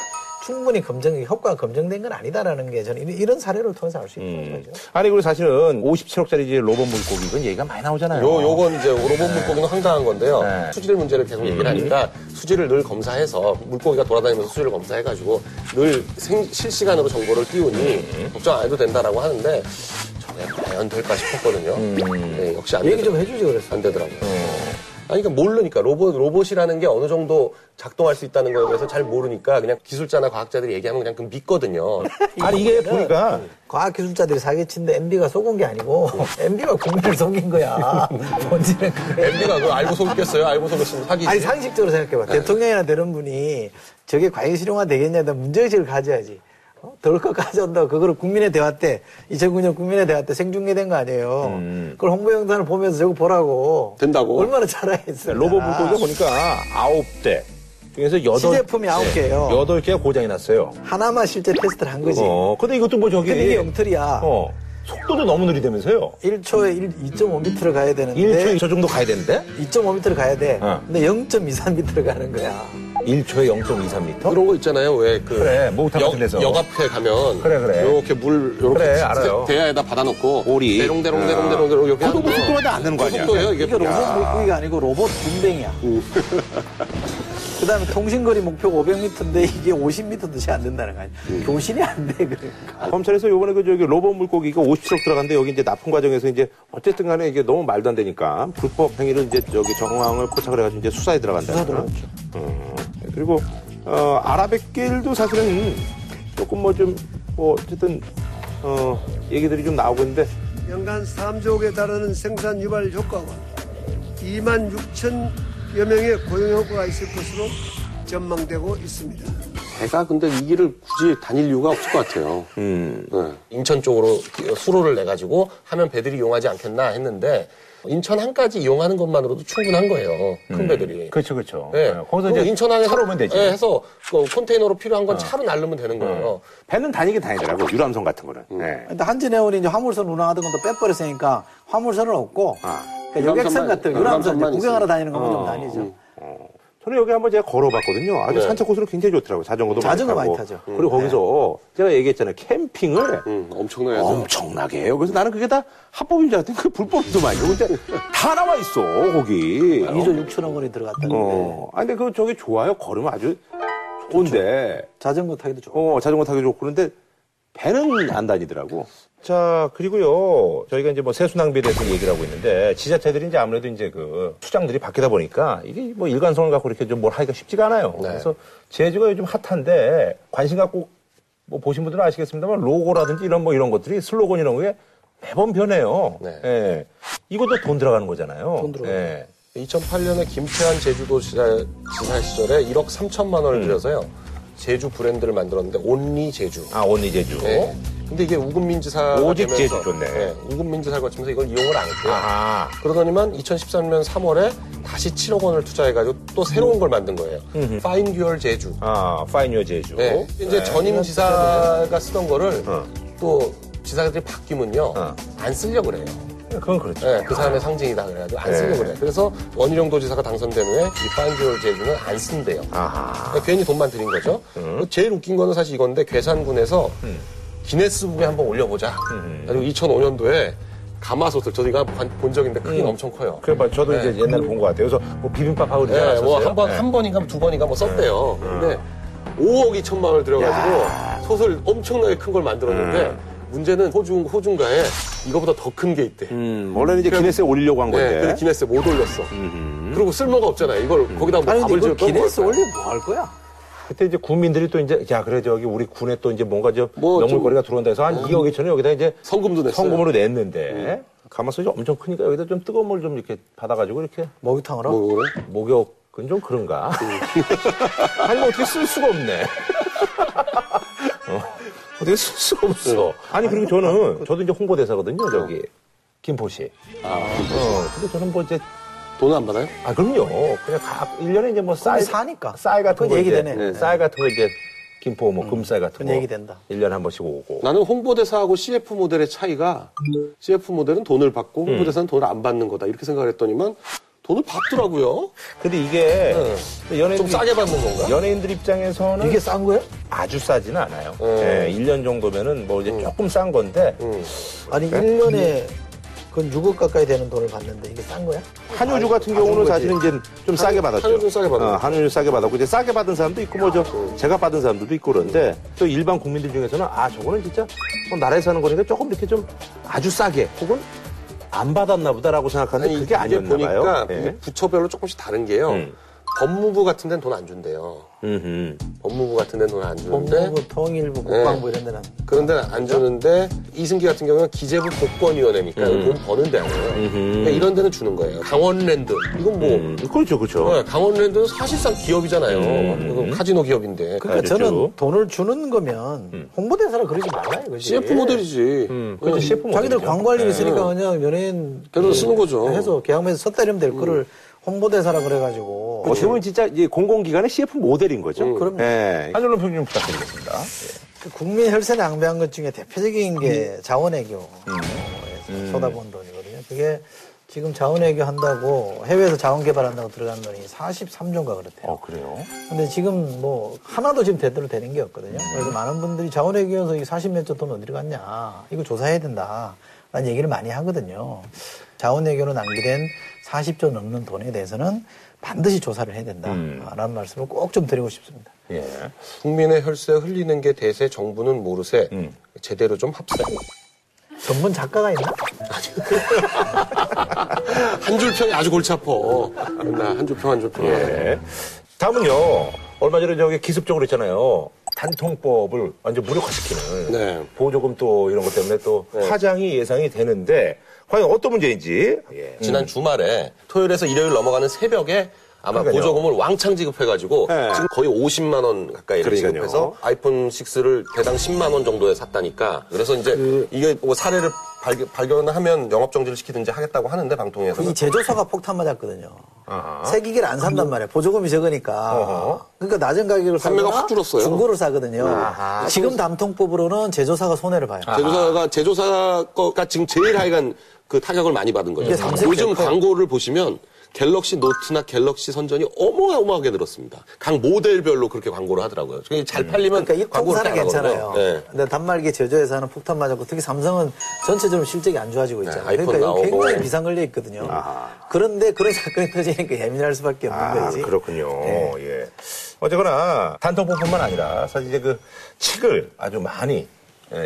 충분히 검증, 효과가 검증된 건 아니다라는 게 저는 이런- 사례를 통해서 알 수 있다는 음. 거죠. 아니 그리고 사실은 57억짜리 이제 로봇 물고기 이건 얘기가 많이 나오잖아요. 요, 요건 이제 로봇 물고기는 황당한 건데요. 네. 수질 문제를 계속 얘기를 하니까 수질을 늘 검사해서 물고기가 돌아다니면서 수질을 검사해가지고 늘 생- 실시간으로 정보를 띄우니 걱정 안 해도 된다라고 하는데 저는 과연 될까 싶었거든요. 네, 역시 안, 얘기 되더, 좀 해주지 그랬어요. 안 되더라고요. 아니, 그러니까 모르니까 로봇, 로봇이라는 게 어느 정도 작동할 수 있다는 거에 대해서 잘 모르니까 그냥 기술자나 과학자들이 얘기하면 그냥 그 믿거든요. <laughs> 아니 이게 보니까 과학기술자들이 사기친데 MB가 속은 게 아니고 <laughs> MB가 국민을 속인 거야. <laughs> 본질은 그래. MB가 그거 알고 속겠어요? 알고 속였으면 사기지. 아니 상식적으로 생각해봐. 대통령이나 되는 분이 저게 과연 실용화 되겠냐에 대한 문제의식을 가져야지. 어? 덜것 가져온다. 그거를 국민의 대화 때, 2009년 국민의 대화 때 생중계된 거 아니에요. 그걸 홍보 영상을 보면서 저거 보라고. 된다고? 얼마나 잘하겠어요. 로봇 물고기가 보니까 아홉 대 중에서 여덟 시제품이 아홉 개예요. 여덟 개가 고장이 났어요. 하나만 실제 테스트를 한 거지. 어, 근데 이것도 뭐 저기 근데 이게 영틀이야. 어, 속도도 너무 느리다면서요. 1초에 2.5m를 가야 되는데. 1초에 저 정도 가야 되는데 2.5m를 가야 돼. 어. 근데 0.23m를 가는 거야. 1초에 0.23m? 그런 거 있잖아요. 왜 그. 그래, 목욕탕 같은 데서. 역 앞에 가면. 그래, 그래. 요렇게 물, 요렇게. 그래, 알아요. 대야에다 받아놓고. 오리. 대롱대롱대롱대롱 이렇게. 그것도 뭐 하는 거. 속도가 안 되는 거 아니야? 속도예요, 이게. 이게 로봇 물고기가 아니고 로봇 군뱅이야. <laughs> 그 다음에 통신거리 목표가 500m인데 이게 50m도 채 안 된다는 거 아니야. 교신이 안 돼, 그러니까. 검찰에서 요번에 그 저기 로봇 물고기가 57억 들어갔는데 여기 이제 납품 과정에서 이제 어쨌든 간에 이게 너무 말도 안 되니까 불법 행위를 이제 저기 정황을 포착을 해가지고 이제 수사에 들어간다. 수사 들어갔죠. 어, 그리고 어, 아라뱃길도 사실은 조금 뭐 좀뭐 어쨌든 어, 얘기들이 좀 나오고 있는데 연간 3조억에 달하는 생산 유발 효과와 2만 6천 여 명의 고용 효과가 있을 것으로 전망되고 있습니다. 배가 근데 이 길을 굳이 다닐 이유가 없을 것 같아요. 음. 네. 인천 쪽으로 수로를 내가지고 하면 배들이 이용하지 않겠나 했는데 인천 항까지 이용하는 것만으로도 충분한 거예요. 큰 배들이. 그렇죠 그렇죠. 네. 어, 거기서 이제 인천 항에서 차로 오면 되지. 어. 네, 해서 그 컨테이너로 필요한 건 차로 날르면 되는 거예요. 배는 다니긴 다니더라고 유람선 같은 거는. 음. 네. 근데 한진해운이 이제 화물선 운항하던 것도 빼버렸으니까 화물선은 없고 아. 그러니까 여객선 유람선만- 같은 유람선 구경하러. 다니는 것만 좀 어, 다니죠. 저는 여기 한번 제가 걸어봤거든요. 아주 네. 산책 코스로 굉장히 좋더라고요. 자전거도 자전거 많이 많이. 타죠. 그리고 거기서 제가 얘기했잖아요. 캠핑을 음, 엄청나게. 엄청나게 해요. 그래서 나는 그게 다 합법인 줄 알았더니 그 불법이더만요. 근데 다 나와 있어, 거기. 2조 6천억 원이 들어갔다는데 어. 아, 근데 그 저기 좋아요. 걸으면 아주 좋은데. 자전거 타기도 좋고. 어, 자전거 타기 좋고 그런데 배는 안 다니더라고. 자, 그리고요, 저희가 이제 뭐 세수 낭비에 대해서 얘기를 하고 있는데, 지자체들이 이제 아무래도 이제 그 수장들이 바뀌다 보니까 이게 뭐 일관성을 갖고 이렇게 좀 뭘 하기가 쉽지가 않아요. 네. 그래서 제주가 요즘 핫한데, 관심 갖고 뭐 보신 분들은 아시겠습니다만, 로고라든지 이런 뭐 이런 것들이 슬로건 이런 게 매번 변해요. 네. 예. 이것도 돈 들어가는 거잖아요. 돈 들어가요. 예. 2008년에 김태환 제주도지사 지사 시절에 1억 3천만 원을 들여서요. 제주 브랜드를 만들었는데 온리 제주. 아, 언니 제주. 네. 근데 이게 우금민 지사가 오직 제주 좋네. 네, 우금민 지사를 거치면서 이걸 이용을 안 했고요. 아하. 그러더니만 2013년 3월에 다시 7억 원을 투자해가지고 또 새로운 걸 만든 거예요. Find Your 제주. 아, Find Your 제주. 네. 이제 전임 지사가 쓰던 거를 어. 또 지사들이 바뀌면요 어. 안 쓰려고 그래요. 그건 그렇죠. 네, 그 사람의 상징이다 그래가지고 안 네. 쓰려고 그래. 그래서 원희룡 도지사가 당선된 후에 이 Find Your 제주는 안 쓴대요. 아하. 그러니까 괜히 돈만 들인 거죠. 제일 웃긴 거는 사실 이건데 괴산군에서 기네스북에 한번 올려보자. 그리고 2005년도에 가마솥을 저희가 본 적인데 크기는 엄청 커요. 그래 봐, 저도 네. 이제 옛날에 본 것 같아요. 그래서 뭐 비빔밥 하고 그러지 네, 않았었어요? 뭐 한 번, 네. 한 번인가 두 번인가 뭐 썼대요. 근데 5억 2천만 원을 들여가지고 솥을 엄청나게 큰 걸 만들었는데 문제는 호중, 호중가에 이거보다 더 큰 게 있대. 음, 원래는 이제 기네스에 올리려고 한 건데. 네, 근데 기네스에 못 올렸어. 그리고 쓸모가 없잖아요. 이걸 거기다 뭐 아니, 밥을 건 기네스 뭘 올리면 뭐 할 거야? 그때 이제 국민들이 또 이제 야 그래 저기 우리 군에 또 이제 뭔가 저뭐 명물거리가 들어온다 해서 한 2억 2천을 여기다 이제 성금도 냈어요. 성금으로 냈는데 가마솥이 엄청 크니까 여기다 좀 뜨거운 물 좀 이렇게 받아가지고 이렇게 목욕탕으로? 뭐? 목욕은 좀 그런가? <laughs> 아니 뭐 어떻게 쓸 수가 없네. 어, 어떻게 쓸 수가 없어. <laughs> 아니 그리고 저는 저도 이제 홍보대사거든요 저기 김포시. 아, 어 근데 저는 뭐 이제 돈은 안 받아요? 아, 그럼요. 그냥 각, 1년에 이제 뭐 쌀. 사니까. 쌀 같은 그건 거. 얘기 이제, 되네. 네, 쌀 같은 거 이제, 김포 뭐 금쌀 같은 그건 거. 얘기 된다. 1년에 한 번씩 오고. 나는 홍보대사하고 CF 모델의 차이가 CF 모델은 돈을 받고 홍보대사는 돈을 안 받는 거다 이렇게 생각을 했더니만 돈을 받더라고요. 근데 이게 연예인들 좀 싸게 받는 건가? 연예인들 입장에서는 이게 싼 거야? 아주 싸지는 않아요. 음. 예, 1년 정도면은 뭐 이제 조금 싼 건데 음. 아니, 1년에 그건 6억 가까이 되는 돈을 받는데 이게 싼 거야? 한효주 같은 아, 경우는. 사실은 이제 좀 싸게 받았죠. 한효주는 싸게 받았죠. 어, 한효주 싸게 받았고 이제 싸게 받은 사람도 있고 뭐저 제가 받은 사람들도 있고 그런데 또 일반 국민들 중에서는 아 저거는 진짜 뭐 나라에 사는 거니까 조금 이렇게 좀 아주 싸게 혹은 안 받았나 보다라고 생각하는데 그게 아니었나 보니까 봐요. 이게 예. 부처별로 조금씩 다른 게요. 음. 법무부 같은 데는 돈 안 준대요. 음흠. 법무부 같은 데는 돈 안 주는데 법무부, 통일부, 국방부 이런 데는. 그런 데는 안 주는데 이승기 같은 경우는 기재부 복권위원회니까 돈 버는 데 아니에요. 그러니까 이런 데는 주는 거예요. 강원랜드 이건 뭐 음, 그렇죠, 그렇죠. 네, 강원랜드는 사실상 기업이잖아요. 음. 이거 카지노 기업인데. 그러니까 알겠죠. 저는 돈을 주는 거면 홍보대사를 그러지 말라 이거지. CF 모델이지. 음, 그렇죠. 어, CF 모델이죠. 자기들 광고할 일 있으니까 그냥 연예인 그래서 쓰는 거죠. 해서 계약면서 썼다 이러면 될 거를 홍보대사라 그래가지고 어떻게 보면 진짜 이제 공공기관의 CF 모델인 거죠. 그럼요. 예. 한줄로 평좀 부탁드리겠습니다. 그 국민 혈세 낭비한 것 중에 대표적인 게 음. 자원외교에서 쏟아부은 돈이거든요. 그게 지금 자원외교 한다고 해외에서 자원 개발한다고 들어간 돈이 43조인가 그렇대요. 어, 그래요? 근데 지금 뭐 하나도 지금 제대로 되는 게 없거든요. 그래서 많은 분들이 자원외교에서 이 40몇 조 돈 어디로 갔냐. 이거 조사해야 된다. 라는 얘기를 많이 하거든요. 자원외교로 낭비된 40조 넘는 돈에 대해서는 반드시 조사를 해야 된다. 음. 라는 말씀을 꼭 좀 드리고 싶습니다. 예. 국민의 혈세 흘리는 게 대세 정부는 모르세 음. 제대로 좀 합세. 전문 작가가 있나? <laughs> 한 줄 평이 아주 골치 아파. 한줄 평, 한 줄 평. 예. 다음은요, 얼마 전에 저기 기습적으로 했잖아요. 단통법을 완전 무력화시키는 네. 보조금 또 이런 것 때문에 또 네. 파장이 예상이 되는데 과연 어떤 문제인지 예. 지난 주말에 토요일에서 일요일 넘어가는 새벽에 아마 그러니까요. 보조금을 왕창 지급해가지고 네. 지금 거의 50만 원 가까이 그러니까요. 지급해서 아이폰 6를 대당 10만 원 정도에 샀다니까 그래서 이제 그 이게 뭐 사례를 발견, 하면 영업 정지를 시키든지 하겠다고 하는데 방통위에서 이 제조사가 폭탄 맞았거든요. 아하. 새 기계를 안 산단 말이에요. 보조금이 적으니까. 어허. 그러니까 낮은 가격을 판매가 확 줄었어요. 중고를 사거든요. 아하. 지금 단통법으로는 제조사가 손해를 봐요. 제조사가 제조사 거가 지금 제일 하여간 그 타격을 많이 받은 거죠. 요즘. 광고를 보시면 갤럭시 노트나 갤럭시 선전이 어마어마하게 늘었습니다. 각 모델별로 그렇게 광고를 하더라고요. 잘 팔리면 그러니까 이통사는. 괜찮아요. 네. 근데 단말기 제조회사는 폭탄 맞았고 특히 삼성은 전체적으로 실적이 안 좋아지고 있잖아요. 네, 그러니까 나오고. 굉장히 비상 걸려 있거든요. 그런데 그런 사건이 터지니까 예민할 수밖에 없는 아, 거지. 그렇군요. 예. 어쨌거나 단통법뿐만 아니라 사실 이제 그 책을 아주 많이 예,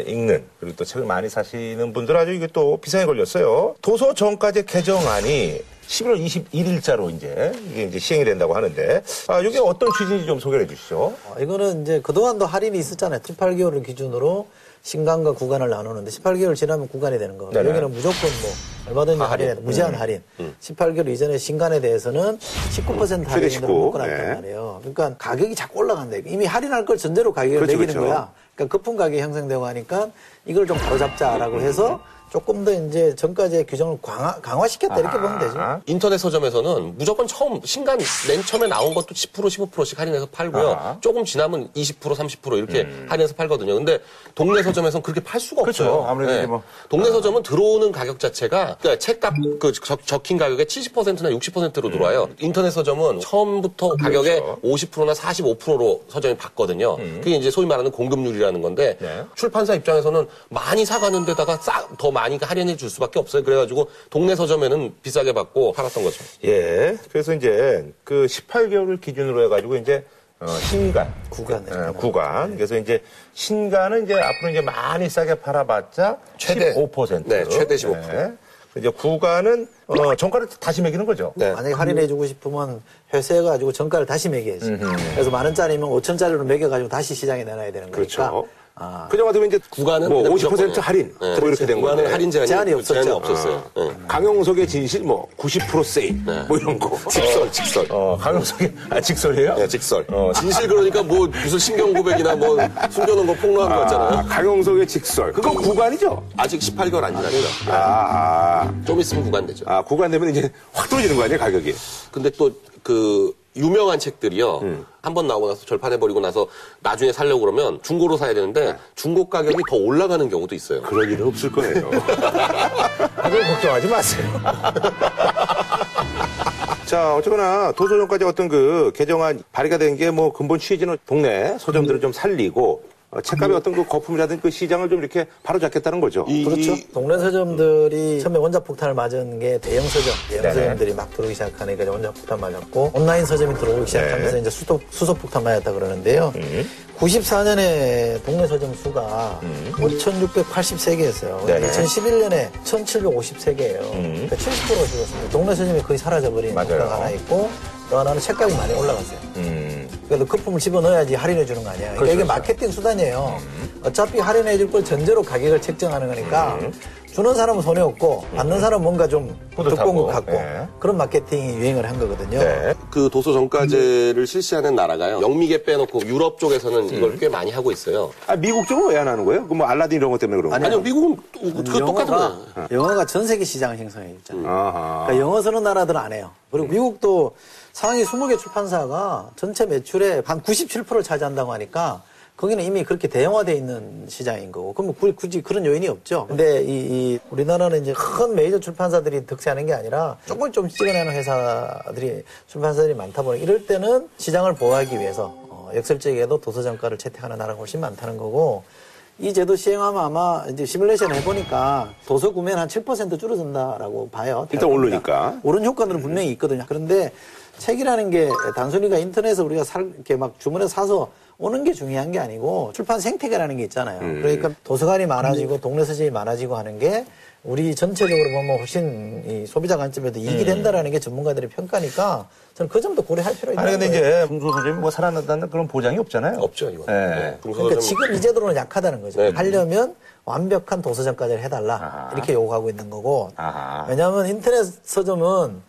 읽는 그리고 또 책을 많이 사시는 분들 아주 이게 또 비상에 걸렸어요. 도서 정가제 개정안이 11월 21일자로 이제 이게 이제 시행이 된다고 하는데 아 이게 어떤 취지인지 좀 소개해 주시죠. 어, 이거는 이제 그동안도 할인이 있었잖아요. 18개월을 기준으로 신간과 구간을 나누는데 18개월 지나면 구간이 되는 거거든요. 네네. 여기는 무조건 뭐 얼마든지 다 할인. 할인해 무제한 할인. 18개월 이전에 신간에 대해서는 19% 최대 할인을 19. 묶어놨단 네. 말이에요. 그러니까 가격이 자꾸 올라간다. 이미 할인할 걸 전제로 가격을 그렇죠, 매기는 그렇죠. 거야. 그러니까 거품 가격이 형성되고 하니까 이걸 좀 바로잡자라고 해서 조금 더 이제 전까지의 규정을 강화, 강화시켰다 이렇게 보면 되죠. 아, 인터넷 서점에서는 무조건 처음 신간 맨 처음에 나온 것도 10% 15%씩 할인해서 팔고요. 아하. 조금 지나면 20% 30% 이렇게 할인해서 팔거든요. 근데 동네 서점에서는 그렇게 팔 수가 그렇죠. 없어요. 아무래도 이제 뭐- 동네 서점은 들어오는 가격 자체가 그러니까 책값 그 적, 적힌 가격의 70%나 60%로 들어와요. 인터넷 서점은 처음부터 가격의 그렇죠. 50%나 45%로 서점이 받거든요. 그게 이제 소위 말하는 공급률이라는 건데 네. 출판사 입장에서는 많이 사가는 데다가 싸, 더 많이 할인해 줄 수밖에 없어요. 그래가지고 동네 서점에는 비싸게 받고 팔았던 거죠. 예. 그래서 이제 그 18개월을 기준으로 해가지고 이제 어, 신간. 구간. 어, 구간. 그래서 이제 신간은 이제 앞으로 이제 많이 싸게 팔아봤자 최대. 15%. 네, 최대 15%. 이제 구간은 어, 정가를 다시 매기는 거죠. 네. 만약에 할인해주고 싶으면 회수해가지고 정가를 다시 매겨야지. 그래서 만 원짜리면 5천 짜리로 매겨가지고 다시 시장에 내놔야 되는 거니까. 그렇죠. 아, 그저 같으면 이제 구간은 뭐 그냥 50% 무조건, 할인 네. 뭐 이렇게 된 구간은 건데. 할인 제한이, 제한이 없었죠. 제한이 없었어요. 네. 강용석의 진실 뭐 90% 세일 뭐 이런 거. <laughs> 직설, 직설. 어, 강용석이, 아, 직설이에요? 네, 직설. 어, 진실 그러니까 뭐 무슨 신경 고백이나 뭐 숨겨놓은 거 폭로한 거 아, 같잖아요. 강용석의 직설. 그건 구간이죠. 아직 18개월 안 지났죠. 아, 아, 좀 있으면 구간 되죠. 아, 구간 되면 이제 확 떨어지는 거 아니에요, 가격이? 근데 또그 유명한 책들이요. 음. 한번 나오고 나서 절판해버리고 나서 나중에 살려고 그러면 중고로 사야 되는데 중고 가격이 더 올라가는 경우도 있어요. 그럴 일은 없을 거예요. <laughs> 다들 걱정하지 마세요. <laughs> 자, 어쨌거나 도서정까지 어떤 그 개정안 발의가 된 게 뭐 근본 취지는 동네 서점들을 좀 살리고 어, 책값의 어떤 그 거품이라든지 그 시장을 좀 이렇게 바로 잡겠다는 거죠. 이- 그렇죠. 이- 동네 서점들이 처음에 원자폭탄을 맞은 게 대형 서점, 대형 네네. 서점들이 막 들어오기 시작하니까 이제 원자폭탄 맞았고 온라인 서점이 들어오기 시작하면서 네. 이제 수소, 수소폭탄 맞았다 그러는데요. 94년에 동네 서점 수가 5,683개였어요. 음. 네네. 2011년에 1,753개예요. 그러니까 70%가 줄었습니다. 동네 서점이 거의 사라져버린. 효과가 하나 있고 또 하나는 책값이 많이 올라갔어요. 음. 그래도 거품을 집어넣어야지 할인해 주는 거 아니야. 그러니까 이게 마케팅 수단이에요. 어차피 할인해 줄 걸 전제로 가격을 책정하는 거니까 주는 사람은 손해 없고 받는 사람은 뭔가 좀. 두꺼운 것 같고 네. 그런 마케팅이 유행을 한 거거든요. 네. 그 도서 정가제를 실시하는 나라가요. 영미계 빼놓고 유럽 쪽에서는 이걸 꽤 많이 하고 있어요. 아, 미국 쪽은 왜 안 하는 거예요? 그 뭐 알라딘 이런 것 때문에 그런 거예요? 아니요, 미국은 또- 그거 똑같은 거예요. 영어가 전 세계 시장을 형성해 줬잖아요. 아하. 그러니까 영어 쓰는 나라들은 안 해요. 그리고 미국도 상위 20개 출판사가 전체 매출의 한 97%를 차지한다고 하니까 거기는 이미 그렇게 대형화되어 있는 시장인 거고. 그러면 구- 굳이 그런 요인이 없죠. 근데 이, 이 우리나라는 이제 큰 메이저 출판사들이 득세하는 게 아니라 조금 좀 찍어내는 회사들이 출판사들이 많다 보니 이럴 때는 시장을 보호하기 위해서 어, 역설적에도 도서정가를 채택하는 나라가 훨씬 많다는 거고 이 제도 시행하면 아마 이제 시뮬레이션 해보니까 도서 구매는 한 7% 줄어든다라고 봐요. 일단 오르니까. 오른 효과들은 분명히 있거든요. 그런데 책이라는 게 단순히가 인터넷에서 우리가 살, 이렇게 막 주문해서 사서 오는 게 중요한 게 아니고 출판 생태계라는 게 있잖아요. 그러니까 도서관이 많아지고 동네 서점이 많아지고 하는 게 우리 전체적으로 보면 훨씬 이 소비자 관점에도 이익이 된다라는 게 전문가들의 평가니까 저는 그 점도 고려할 필요가 있다는 아니, 근데 거예요. 이제 중소서점이 뭐 살아난다는 그런 보장이 없잖아요. 없죠, 이거. 네. 네. 그러니까 지금 이 제도는 약하다는 거죠. 네. 하려면 완벽한 도서점까지를 해달라 아하. 이렇게 요구하고 있는 거고 아하. 왜냐하면 인터넷 서점은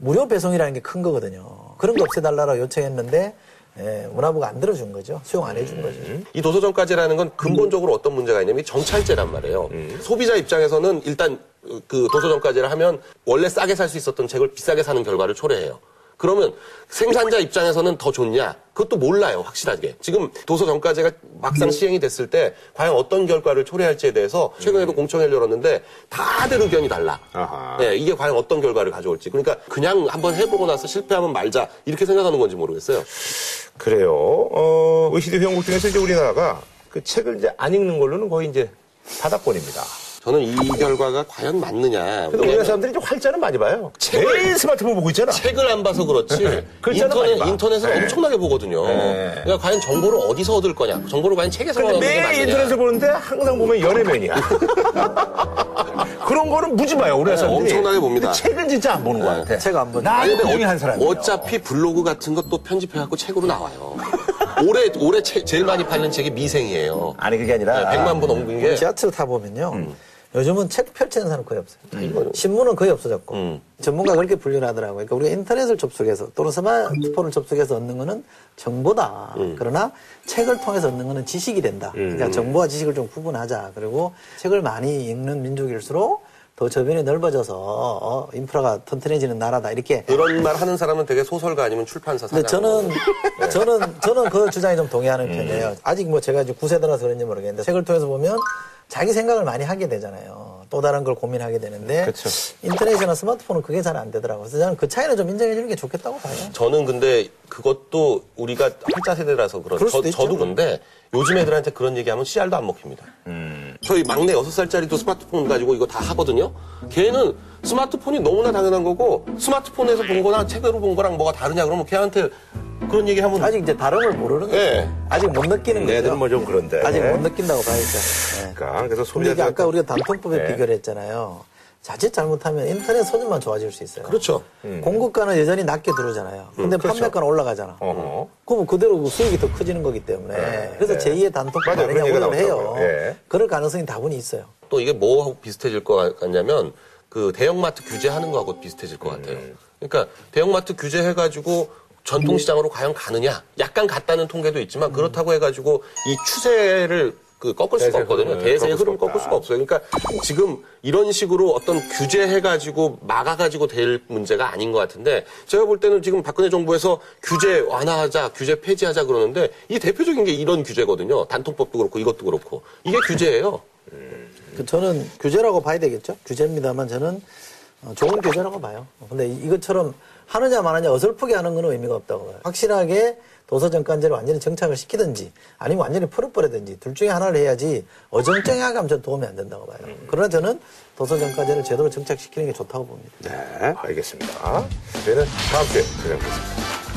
무료 배송이라는 게 큰 거거든요. 그런 거 없애달라고 요청했는데 예, 문화부가 안 들어준 거죠. 수용 안 해준 거죠. 이 도서정가제라는 건 근본적으로 어떤 문제가 있냐면 정찰제란 말이에요. 소비자 입장에서는 일단 그 도서정가제를 하면 원래 싸게 살 수 있었던 책을 비싸게 사는 결과를 초래해요. 그러면 생산자 입장에서는 더 좋냐? 그것도 몰라요, 확실하게. 지금 도서 정가제가 막상 시행이 됐을 때 과연 어떤 결과를 초래할지에 대해서 최근에도 공청회를 열었는데 다들 의견이 달라. 네, 이게 과연 어떤 결과를 가져올지. 그러니까 그냥 한번 해보고 나서 실패하면 말자 이렇게 생각하는 건지 모르겠어요. 그래요. 어, OECD 회원국 중에서 이제 우리나라가 그 책을 이제 안 읽는 걸로는 거의 이제 바닥권입니다. 저는 이 결과가 과연 맞느냐. 근데 우리나라 사람들이 좀 활자는 많이 봐요. 책을- 매일 스마트폰 보고 있잖아. 책을 안 봐서 그렇지 글자는 많이 인터넷 봐. 인터넷을 네. 엄청나게 보거든요. 네. 그러니까 과연 정보를 어디서 얻을 거냐? 정보를 과연 책에서 얻는 게 매일 맞느냐? 인터넷을 보는데 항상 보면 연애면이야. <laughs> 그런 거는 무지 봐요, 우리나라 네, 사람들이. 엄청나게 봅니다. 책은 진짜 안 보는 것 같아. 책 안 보는. 나 아니, 근데 꾸준히 한 사람이에요. 어차피 블로그 같은 것도 편집해갖고 책으로 나와요. 올해 올해 책 제일 많이 팔린 책이 미생이에요. 아니, 그게 아니라. 네, 100만 부 넘긴 게 지하철 타보면요. 음. 요즘은 책 펼치는 사람 거의 없어요. 신문은 거의 없어졌고. 음. 전문가 그렇게 분류를 하더라고요. 그러니까 우리가 인터넷을 접속해서 또는 스마트폰을 접속해서 얻는 거는 정보다. 음. 그러나 책을 통해서 얻는 거는 지식이 된다. 그러니까 정보와 지식을 좀 구분하자. 그리고 책을 많이 읽는 민족일수록 더 저변이 넓어져서 어, 인프라가 튼튼해지는 나라다. 이렇게 그런 말 하는 사람은 되게 소설가 아니면 출판사 사장. 저는 저는 저는 그 주장에 좀 동의하는 음. 편이에요. 아직 뭐 제가 이제 9세대라서 그런지 모르겠는데 책을 통해서 보면 자기 생각을 많이 하게 되잖아요. 또 다른 걸 고민하게 되는데 그쵸. 인터넷이나 스마트폰은 그게 잘 안 되더라고요. 그래서 저는 그 차이는 좀 인정해 주는 게 좋겠다고 봐요. 저는 근데 그것도 우리가 활자 세대라서 그런 저, 있죠. 저도 그런데 요즘 애들한테 그런 얘기하면 씨알도 안 먹힙니다. 저희 막내 6살짜리도 스마트폰 가지고 이거 다 하거든요. 걔는 스마트폰이 너무나 당연한 거고 스마트폰에서 본 거나 책으로 본 거랑 뭐가 다르냐 그러면 걔한테 그런 얘기 하면 아직 이제 다름을 모르는 거죠. 예. 아직 못 느끼는 거죠. 애들은 뭐 좀 그런데. 아직 못 느낀다고 봐야죠. 예. 그러니까 그래서 소비자 이게 아까 우리가 단통법에 네. 비교를 했잖아요. 자칫 잘못하면 인터넷 소득만 좋아질 수 있어요. 그렇죠. 공급가는 여전히 낮게 들어오잖아요. 근데 판매가는 올라가잖아. 어허. 그러면 그대로 그 수익이 더 커지는 거기 때문에. 그래서 제2의 단톡 맞아요. 아니냐 우려를 해요. 예. 그럴 가능성이 다분히 있어요. 또 이게 뭐하고 비슷해질 것 같냐면 그 대형마트 규제하는 거하고 비슷해질 것 같아요. 그러니까 대형마트 규제해가지고 전통시장으로 과연 가느냐? 약간 갔다는 통계도 있지만 그렇다고 해가지고 이 추세를 그 꺾을 수가 없거든요. 대세의 꺾을 수가 흐름 꺾을. 수가 없어요. 그러니까 지금 이런 식으로 어떤 규제해가지고 막아가지고 될 문제가 아닌 것 같은데 제가 볼 때는 지금 박근혜 정부에서 규제 완화하자, 규제 폐지하자 그러는데 이 대표적인 게 이런 규제거든요. 단통법도 그렇고 이것도 그렇고 이게 규제예요. 그 저는 규제라고 봐야 되겠죠. 규제입니다만 저는 어, 좋은 규제라고 봐요. 근데 이- 이것처럼 하느냐 마느냐 어설프게 하는 건 의미가 없다고 봐요. 확실하게 도서정간제를 완전히 정착을 시키든지 아니면 완전히 풀어버리든지 둘 중에 하나를 해야지 어정쩡하게 하면 저는 도움이 안 된다고 봐요. 그러나 저는 도서정간제를 제대로 정착시키는 게 좋다고 봅니다. 네, 알겠습니다. 저희는 다음 주에 찾아뵙겠습니다.